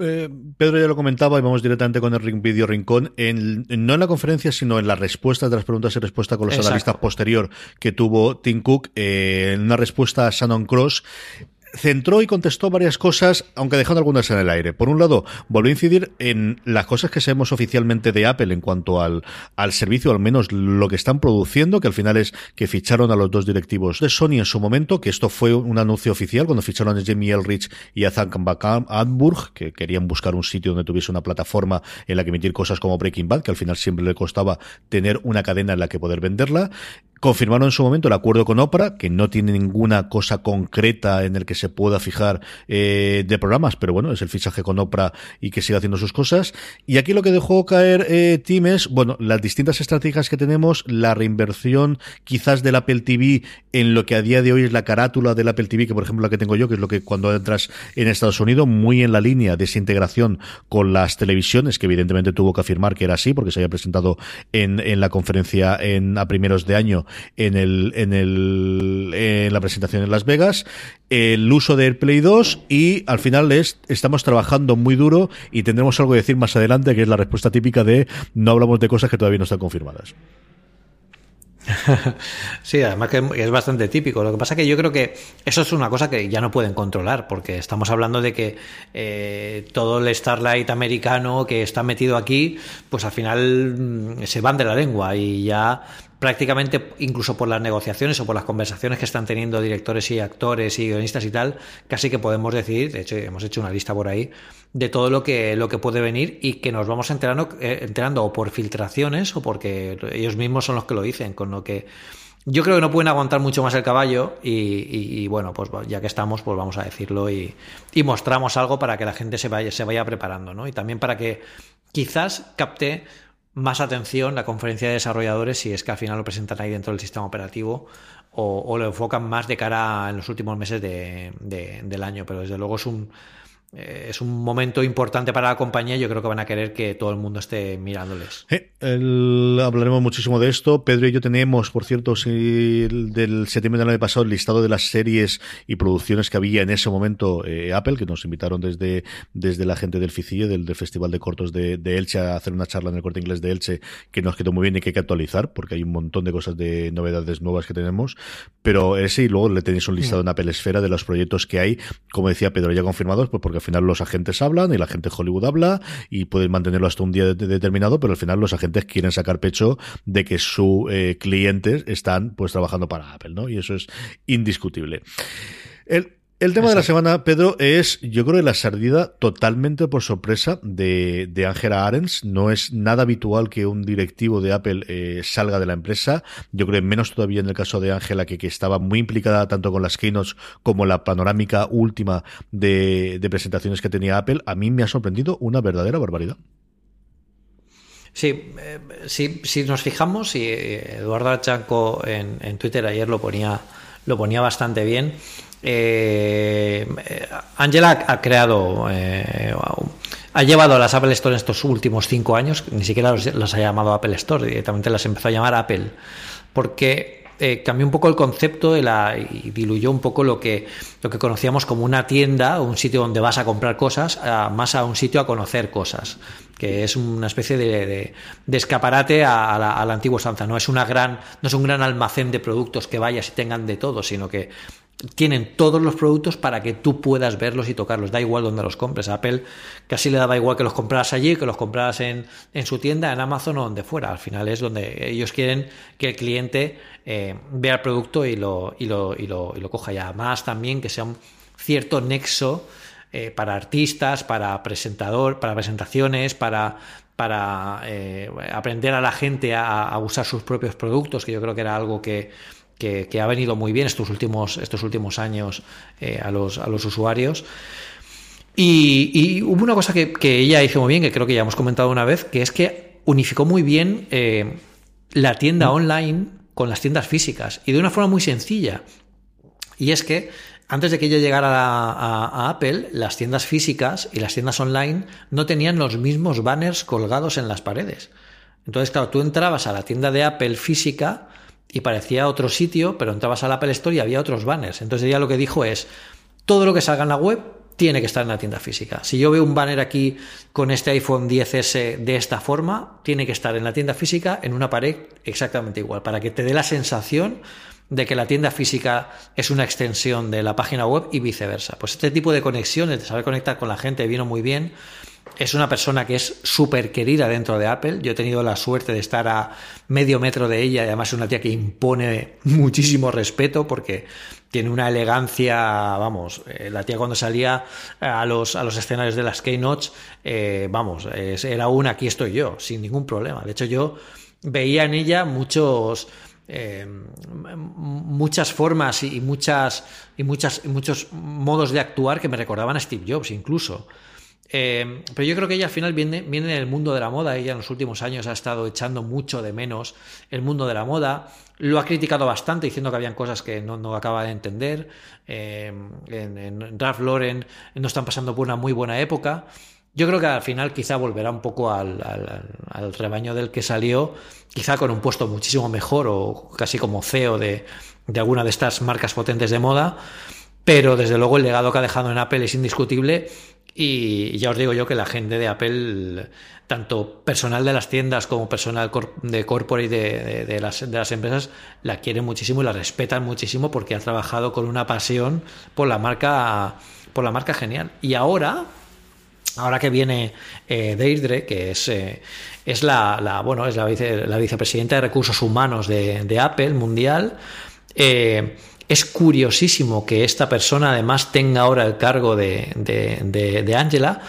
Eh, Pedro ya lo comentaba y vamos directamente con el Ring Video Rincón, en, no en la conferencia, sino en las respuestas de las preguntas y respuestas con los analistas posterior que tuvo Tim Cook, eh, en una respuesta a Shannon Cross, centró y contestó varias cosas, aunque dejando algunas en el aire. Por un lado, volvió a incidir en las cosas que sabemos oficialmente de Apple en cuanto al, al servicio, al menos lo que están produciendo, que al final es que ficharon a los dos directivos de Sony en su momento, que esto fue un anuncio oficial cuando ficharon a Jamie Elrich y a Zach Adburg, que querían buscar un sitio donde tuviese una plataforma en la que emitir cosas como Breaking Bad, que al final siempre le costaba tener una cadena en la que poder venderla. Confirmaron en su momento el acuerdo con Opera, que no tiene ninguna cosa concreta en el que se pueda fijar eh, de programas, pero bueno, es el fichaje con Opera y que siga haciendo sus cosas. Y aquí lo que dejó caer eh, Tim es, bueno, las distintas estrategias que tenemos, la reinversión quizás del Apple TV en lo que a día de hoy es la carátula del Apple TV, que por ejemplo la que tengo yo, que es lo que cuando entras en Estados Unidos, muy en la línea de esa integración con las televisiones, que evidentemente tuvo que afirmar que era así, porque se había presentado en, en la conferencia en, a primeros de año en, el, en, el, en la presentación en Las Vegas, el uso de AirPlay 2 y al final es, estamos trabajando muy duro y tendremos algo que decir más adelante, que es la respuesta típica de no hablamos de cosas que todavía no están confirmadas. Sí, además que es bastante típico. Lo que pasa que yo creo que eso es una cosa que ya no pueden controlar, porque estamos hablando de que eh, todo el Starlight americano que está metido aquí, pues al final mm, se van de la lengua y ya prácticamente incluso por las negociaciones o por las conversaciones que están teniendo directores y actores y guionistas y tal, casi que podemos decir, de hecho hemos hecho una lista por ahí, de todo lo que, lo que puede venir y que nos vamos enterando, eh, enterando o por filtraciones o porque ellos mismos son los que lo dicen, con lo que yo creo que no pueden aguantar mucho más el caballo y, bueno, pues ya que estamos, pues vamos a decirlo y, y, mostramos algo para que la gente se vaya, se vaya preparando, ¿no? Y también para que quizás capte más atención la conferencia de desarrolladores si es que al final lo presentan ahí dentro del sistema operativo o, lo enfocan más de cara en los últimos meses del año. Pero desde luego es un, eh, es un momento importante para la compañía yo creo que van a querer que todo el mundo esté mirándoles. hablaremos muchísimo de esto. Pedro y yo tenemos, por cierto, si, del septiembre del año pasado el listado de las series y producciones que había en ese momento eh, Apple, que nos invitaron desde, desde la gente del FICIE, del, Festival de Cortos de, Elche, a hacer una charla en el corte inglés de Elche, que nos quedó muy bien y que hay que actualizar, porque hay un montón de cosas de novedades nuevas que tenemos. Pero ese y luego le tenéis un listado mm. en Apple Esfera de los proyectos que hay, como decía Pedro, ya confirmados, pues porque al final los agentes hablan y la gente de Hollywood habla y pueden mantenerlo hasta un día determinado, pero al final los agentes quieren sacar pecho de que sus eh, clientes están pues trabajando para Apple, ¿no? Y eso es indiscutible. El, el tema de la semana, Pedro, es, yo creo, la salida totalmente por sorpresa de, de Angela Arens. No es nada habitual que un directivo de Apple eh, salga de la empresa. Yo creo menos todavía en el caso de Angela, que, que, estaba muy implicada tanto con las keynotes como la panorámica última de, de presentaciones que tenía Apple. A mí me ha sorprendido una verdadera barbaridad. Sí, eh, si nos fijamos, y Eduardo Chanco en, en Twitter ayer lo ponía lo ponía bastante bien. Eh, Angela ha creado, eh, ha llevado a las Apple Store en estos últimos cinco años, ni siquiera las ha llamado Apple Store, directamente las empezó a llamar Apple, porque eh, cambió un poco el concepto y, la, diluyó un poco lo que, lo que conocíamos como una tienda un sitio donde vas a comprar cosas, más a un sitio a conocer cosas que es una especie de, escaparate a, la, a, la, antigua usanza. No es, una gran, no es un gran almacén de productos que vayas y tengan de todo, sino que tienen todos los productos para que tú puedas verlos y tocarlos. Da igual donde los compres. A Apple casi le daba igual que los compraras allí, que los compraras en, en, su tienda, en Amazon o donde fuera. Al final es donde ellos quieren que el cliente eh, vea el producto y lo, y, lo, y, lo, y lo coja. Y además también que sea un cierto nexo eh, para artistas, para presentador, para presentaciones, para para eh, aprender a la gente a, a usar sus propios productos, que yo creo que era algo que, que, ha venido muy bien estos últimos, estos últimos años eh, a, los, a los usuarios. Y, hubo una cosa que, ella hizo muy bien, que creo que ya hemos comentado una vez, que es que unificó muy bien eh, la tienda online con las tiendas físicas y de una forma muy sencilla. Y es que antes de que ella llegara a, Apple, las tiendas físicas y las tiendas online no tenían los mismos banners colgados en las paredes. Entonces, claro, tú entrabas a la tienda de Apple física y parecía otro sitio, pero entrabas a la Apple Store y había otros banners. Entonces ella lo que dijo es, todo lo que salga en la web tiene que estar en la tienda física. Si yo veo un banner aquí con este iPhone 10S de esta forma, tiene que estar en la tienda física en una pared exactamente igual, para que te dé la sensación de que la tienda física es una extensión de la página web y viceversa. Pues este tipo de conexiones, de saber conectar con la gente, vino muy bien es una persona que es súper querida dentro de Apple. Yo he tenido la suerte de estar a medio metro de ella y además es una tía que impone muchísimo respeto porque tiene una elegancia, vamos, eh, la tía cuando salía a los, a los escenarios de las Keynotes, eh, vamos, era un aquí estoy yo, sin ningún problema. De hecho, yo veía en ella muchos... Eh, muchas formas y muchas y muchas y muchos modos de actuar que me recordaban a Steve Jobs incluso eh, pero yo creo que ella al final viene, viene del mundo de la moda. Ella en los últimos años ha estado echando mucho de menos el mundo de la moda. Lo ha criticado bastante, diciendo que habían cosas que no, no acaba de entender. Eh, en, Ralph Lauren no están pasando por una muy buena época. Yo creo que al final quizá volverá un poco al, al, rebaño del que salió, quizá con un puesto muchísimo mejor o casi como CEO de, de alguna de estas marcas potentes de moda. Pero desde luego el legado que ha dejado en Apple es indiscutible y ya os digo yo que la gente de Apple, tanto personal de las tiendas como personal de corporate de, de, las, de las empresas, la quieren muchísimo y la respetan muchísimo porque ha trabajado con una pasión por la marca, por la marca genial. Y ahora, ahora que viene eh, Deirdre, que es, eh, es la, la, bueno, es la, vice, la vicepresidenta de recursos humanos de, de Apple mundial, eh, es curiosísimo que esta persona además tenga ahora el cargo de, de, Angela,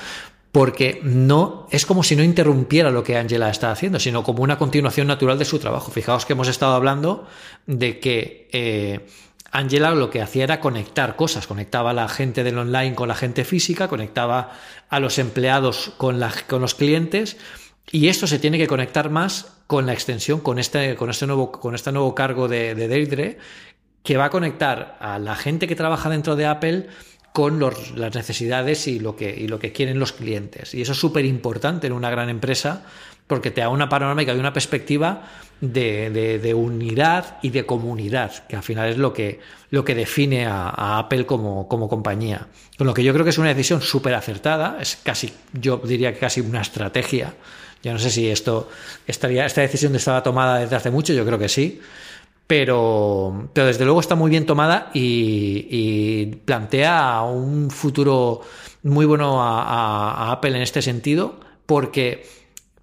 porque no es como si no interrumpiera lo que Angela está haciendo, sino como una continuación natural de su trabajo. Fijaos que hemos estado hablando de que eh, Angela lo que hacía era conectar cosas, conectaba a la gente del online con la gente física, conectaba a los empleados con, con los clientes. Y esto se tiene que conectar más con la extensión, con este, con este, nuevo, con este nuevo cargo de, de Deidre, que va a conectar a la gente que trabaja dentro de Apple con las necesidades y lo, que, y lo que quieren los clientes. Y eso es súper importante en una gran empresa porque te da una panorámica y una perspectiva de, unidad y de comunidad, que al final es lo que, lo que define a, Apple como, como, compañía. Con lo que yo creo que es una decisión súper acertada, es casi, yo diría que casi una estrategia. Ya no sé si esto estaría, esta decisión estaba tomada desde hace mucho, yo creo que sí pero, pero desde luego está muy bien tomada y, plantea un futuro muy bueno a, Apple en este sentido, porque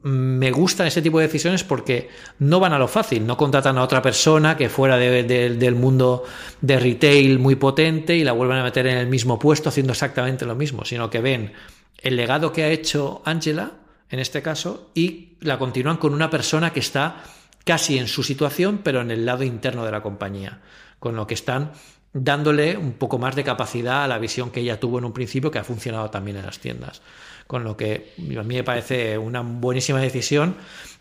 me gustan ese tipo de decisiones porque no van a lo fácil, no contratan a otra persona que fuera del mundo de retail muy potente y la vuelven a meter en el mismo puesto haciendo exactamente lo mismo, sino que ven el legado que ha hecho Angela, en este caso, y la continúan con una persona que está casi en su situación, pero en el lado interno de la compañía, con lo que están dándole un poco más de capacidad a la visión que ella tuvo en un principio, que ha funcionado también en las tiendas. Con lo que a mí me parece una buenísima decisión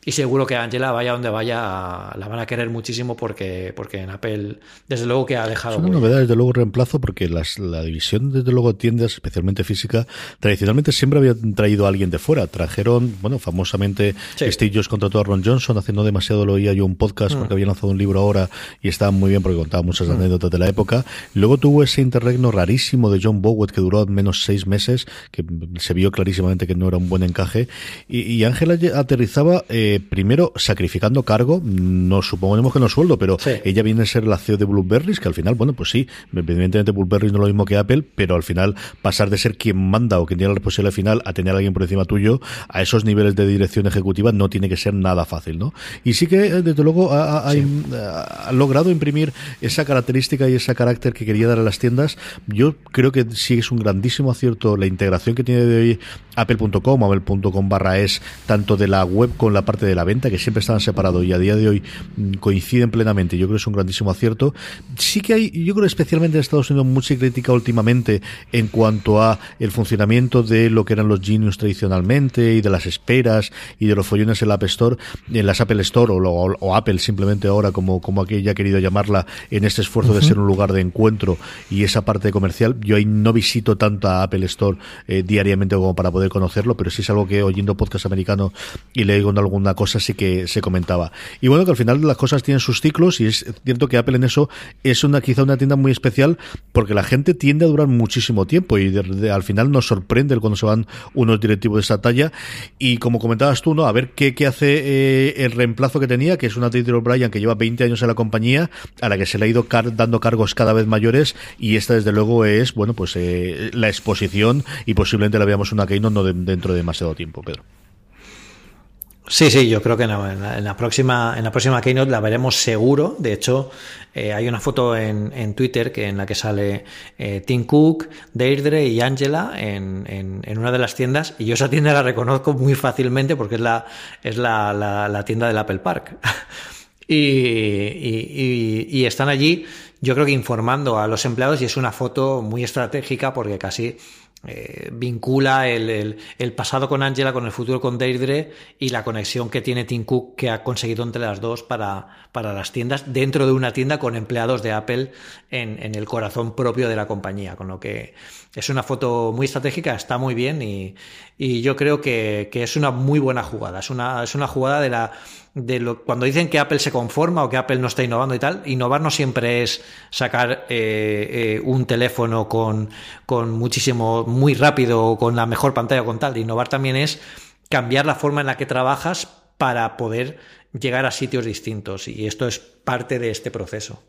y seguro que Angela, vaya donde vaya, la van a querer muchísimo porque, porque en Apple, desde luego que ha dejado. Es una novedad, desde luego, reemplazo, porque las, la división, desde luego, tiendas, especialmente física, tradicionalmente siempre había traído a alguien de fuera. Trajeron, bueno, famosamente, sí. Steve Jobs contrató a Ron Johnson, hace no demasiado lo oía yo un podcast mm. porque había lanzado un libro ahora y estaba muy bien porque contaba muchas mm. anécdotas de la época. Luego tuvo ese interregno rarísimo de John Bowen que duró menos seis meses, que se vio clarísimamente que no era un buen encaje. Y Ángela aterrizaba. Eh, primero sacrificando cargo, no suponemos que no sueldo, pero sí. ella viene a ser la CEO de Blueberries, que al final, bueno, pues sí, evidentemente Blueberries no es lo mismo que Apple, pero al final pasar de ser quien manda o quien tiene la responsabilidad final a tener a alguien por encima tuyo, a esos niveles de dirección ejecutiva no tiene que ser nada fácil, ¿no? Y sí que, eh, desde luego, ha, ha, sí. ha, ha logrado imprimir esa característica y ese carácter que quería dar a las tiendas. Yo creo que sí es un grandísimo acierto la integración que tiene de hoy apple.com, apple.com barra es, tanto de la web con la parte de la venta, que siempre estaban separados y a día de hoy mm, coinciden plenamente. Yo creo que es un grandísimo acierto. Sí que hay, yo creo especialmente en Estados Unidos, mucha crítica últimamente en cuanto a el funcionamiento de lo que eran los Genius tradicionalmente y de las esperas y de los follones en la App Store, en las Apple Store o, o, o Apple simplemente ahora como, como aquella ha querido llamarla en este esfuerzo uh -huh. de ser un lugar de encuentro y esa parte comercial. Yo ahí no visito tanto a Apple Store eh, diariamente como para poder conocerlo, pero sí es algo que oyendo podcast americano y leyendo alguna cosa sí que se comentaba. Y bueno, que al final las cosas tienen sus ciclos y es cierto que Apple en eso es una quizá una tienda muy especial porque la gente tiende a durar muchísimo tiempo y al final nos sorprende cuando se van unos directivos de esa talla y como comentabas tú, ¿no? A ver qué, qué hace eh, el reemplazo que tenía, que es una Taylor O'Brien que lleva 20 años en la compañía, a la que se le ha ido dando cargos cada vez mayores y esta desde luego es, bueno, pues eh, la exposición y posiblemente la veamos una Keynote no de, dentro de demasiado tiempo, Pedro. Sí, sí, yo creo que no, en, la, próxima, en la próxima Keynote la veremos seguro. De hecho, eh, hay una foto en, en, Twitter que en la que sale eh, Tim Cook, Deirdre y Angela en, una de las tiendas. Y yo esa tienda la reconozco muy fácilmente porque es la, es la, la, tienda del Apple Park. y, y, y están allí, yo creo que informando a los empleados y es una foto muy estratégica porque casi eh, vincula el, el, el, pasado con Angela con el futuro con Deirdre y la conexión que tiene Tim Cook que ha conseguido entre las dos para, para las tiendas dentro de una tienda con empleados de Apple en, en, el corazón propio de la compañía. Con lo que es una foto muy estratégica, está muy bien y, y yo creo que, que, es una muy buena jugada. Es una, es una jugada de la de lo, cuando dicen que Apple se conforma o que Apple no está innovando y tal, innovar no siempre es sacar eh, eh, un teléfono con, con muchísimo, muy rápido o con la mejor pantalla o con tal. Innovar también es cambiar la forma en la que trabajas para poder llegar a sitios distintos y esto es parte de este proceso.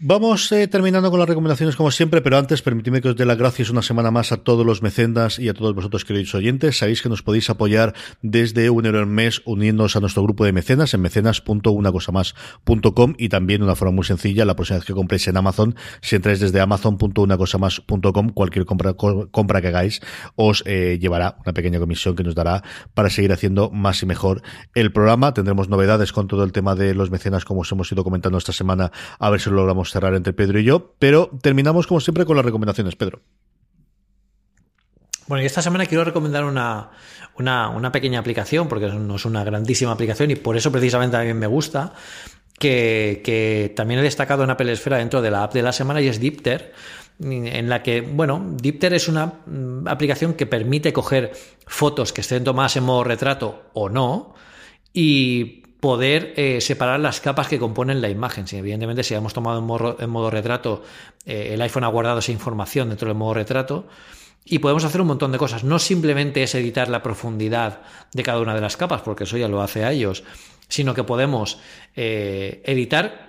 Vamos eh, terminando con las recomendaciones como siempre, pero antes permitidme que os dé las gracias una semana más a todos los mecenas y a todos vosotros queridos oyentes. Sabéis que nos podéis apoyar desde un euro al mes uniéndonos a nuestro grupo de mecenas en mecenas.unacosamás.com y también una forma muy sencilla, la próxima vez que compréis en Amazon, si entráis desde amazon.unacosamás.com, cualquier compra, compra que hagáis os eh, llevará una pequeña comisión que nos dará para seguir haciendo más y mejor el programa. Tendremos novedades con todo el tema de los mecenas como os hemos ido comentando esta semana, a ver si lo logramos cerrar entre Pedro y yo, pero terminamos como siempre con las recomendaciones, Pedro. Bueno, y esta semana quiero recomendar una, una, una, pequeña aplicación, porque no es una grandísima aplicación y por eso precisamente a mí me gusta, que, que también he destacado en Apple Esfera dentro de la app de la semana y es Dipter, en la que, bueno, Dipter es una mm, aplicación que permite coger fotos que estén tomadas en modo retrato o no y poder eh, separar las capas que componen la imagen. Si, evidentemente, si hemos tomado en modo, retrato, eh, el iPhone ha guardado esa información dentro del modo retrato y podemos hacer un montón de cosas. No simplemente es editar la profundidad de cada una de las capas, porque eso ya lo hace a ellos, sino que podemos eh, editar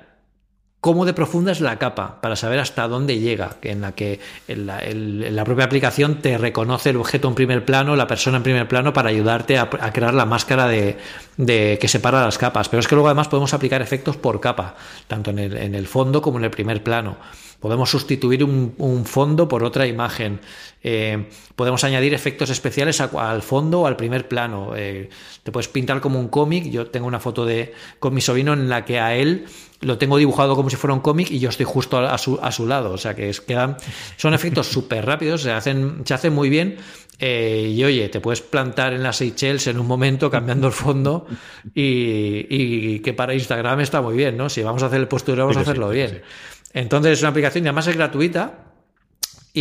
cómo de profunda es la capa para saber hasta dónde llega, en la que la, propia aplicación te reconoce el objeto en primer plano, la persona en primer plano para ayudarte a, crear la máscara de, que separa las capas. Pero es que luego además podemos aplicar efectos por capa, tanto en el, en el fondo como en el primer plano. Podemos sustituir un, fondo por otra imagen. Eh, podemos añadir efectos especiales al fondo o al primer plano. Eh, te puedes pintar como un cómic. Yo tengo una foto de con mi sobrino en la que a él lo tengo dibujado como si fuera un cómic y yo estoy justo a su, a su lado. O sea que es, quedan, son efectos súper rápidos, se hacen, se hacen muy bien. Eh, y oye, te puedes plantar en las Seychelles en un momento cambiando el fondo y, que para Instagram está muy bien, ¿no? Si vamos a hacer el postureo, vamos a hacerlo bien. Entonces es una aplicación y además es gratuita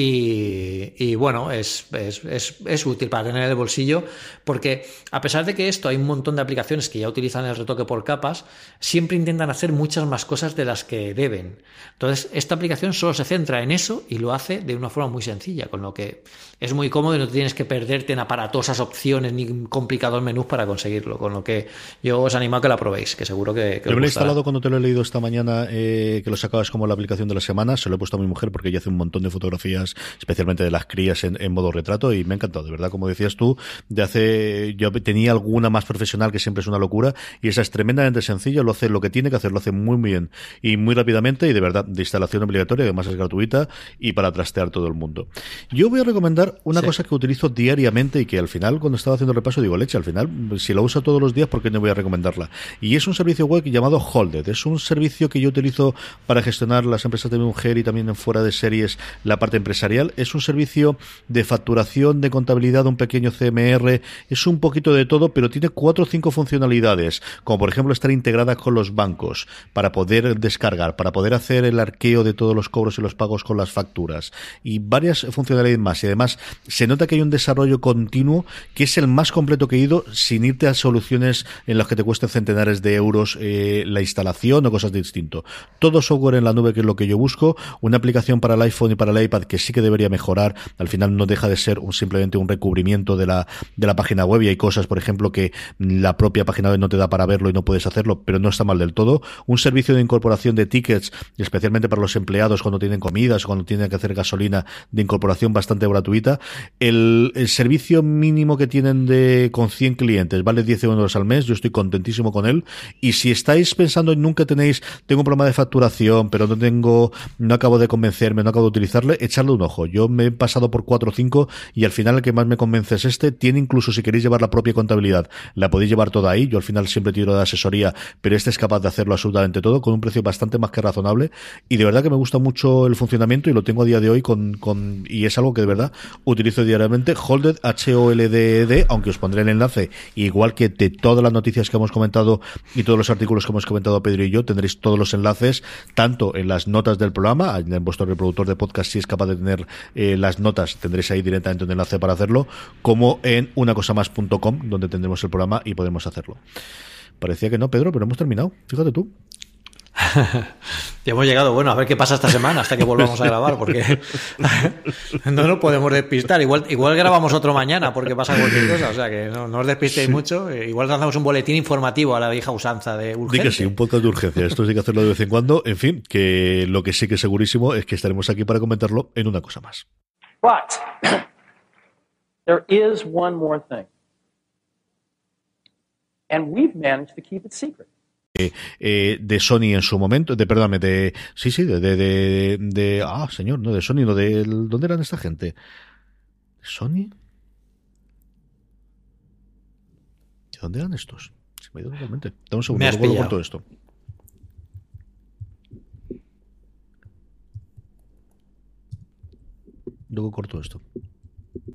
y, bueno, es, es, útil para tener en el bolsillo porque a pesar de que esto hay un montón de aplicaciones que ya utilizan el retoque por capas, siempre intentan hacer muchas más cosas de las que deben. Entonces, esta aplicación solo se centra en eso y lo hace de una forma muy sencilla, con lo que es muy cómodo y no tienes que perderte en aparatosas opciones ni complicados menús para conseguirlo. Con lo que yo os animo a que la probéis, que seguro que, lo he instalado cuando te lo he leído esta mañana, eh, que lo sacabas como la aplicación de la semana. Se lo he puesto a mi mujer porque ella hace un montón de fotografías especialmente de las crías en, modo retrato, y me ha encantado, de verdad, como decías tú, de hace, yo tenía alguna más profesional que siempre es una locura, y esa es tremendamente sencilla, lo hace lo que tiene que hacer, lo hace muy, bien y muy rápidamente, y de verdad, de instalación obligatoria, además es gratuita, y para trastear todo el mundo. Yo voy a recomendar una cosa que utilizo diariamente y que al final, cuando estaba haciendo el repaso, digo, leche, al final, si la uso todos los días, ¿por qué no voy a recomendarla? Y es un servicio web llamado Holded. Es un servicio que yo utilizo para gestionar las empresas de mi mujer y también fuera de series la parte empresarial. Es un servicio de facturación, de contabilidad, un pequeño CMR, es un poquito de todo, pero tiene cuatro o cinco funcionalidades, como por ejemplo estar integrada con los bancos para poder descargar, para poder hacer el arqueo de todos los cobros y los pagos con las facturas y varias funcionalidades más. Y además se nota que hay un desarrollo continuo que es el más completo que he ido sin irte a soluciones en las que te cuesten centenares de euros eh, la instalación o cosas de distinto. Todo software en la nube que es lo que yo busco, una aplicación para el iPhone y para el iPad que sí que debería mejorar, al final no deja de ser un, simplemente un recubrimiento de la, de la página web y hay cosas, por ejemplo, que la propia página web no te da para verlo y no puedes hacerlo, pero no está mal del todo. Un servicio de incorporación de tickets, especialmente para los empleados cuando tienen comidas, cuando tienen que hacer gasolina, de incorporación bastante gratuita. El, servicio mínimo que tienen de con 100 clientes vale 10 euros al mes, yo estoy contentísimo con él. Y si estáis pensando en nunca tenéis, tengo un problema de facturación, pero no tengo, no acabo de convencerme, no acabo de utilizarle, echarle un ojo. Yo me he pasado por 4 o 5 y al final el que más me convence es este. Tiene incluso si queréis llevar la propia contabilidad, la podéis llevar toda ahí. Yo al final siempre tiro de asesoría, pero este es capaz de hacerlo absolutamente todo con un precio bastante más que razonable. Y de verdad que me gusta mucho el funcionamiento y lo tengo a día de hoy con, con y es algo que de verdad utilizo diariamente. Holded, H-O-L-D-E-D, aunque os pondré el enlace, igual que de todas las noticias que hemos comentado y todos los artículos que hemos comentado Pedro y yo, tendréis todos los enlaces, tanto en las notas del programa, en vuestro reproductor de podcast si es capaz de tener eh, las notas, tendréis ahí directamente un enlace para hacerlo, como en unacosamas.com, donde tendremos el programa y podemos hacerlo. Parecía que no, Pedro, pero hemos terminado. Fíjate tú. Ya hemos llegado, bueno, a ver qué pasa esta semana hasta que volvamos a grabar, porque no nos podemos despistar. Igual, igual grabamos otro mañana porque pasa cualquier cosa, o sea que no, os despistéis mucho. Eh, igual lanzamos un boletín informativo a la vieja usanza de urgencia. que sí, un podcast de urgencia. Esto sí que hacerlo de vez en cuando. En fin, que lo que sí que es segurísimo es que estaremos aquí para comentarlo en una cosa más. But there is one more thing. And we've managed to keep it secret. Eh, de Sony en su momento, de perdóname, de sí, sí, de, de, de, ah, señor, no de Sony, no de ¿dónde eran esta gente? ¿De Sony? ¿De dónde eran estos? Se me ha ido totalmente. Dame un segundo, luego todo esto. Luego corto esto.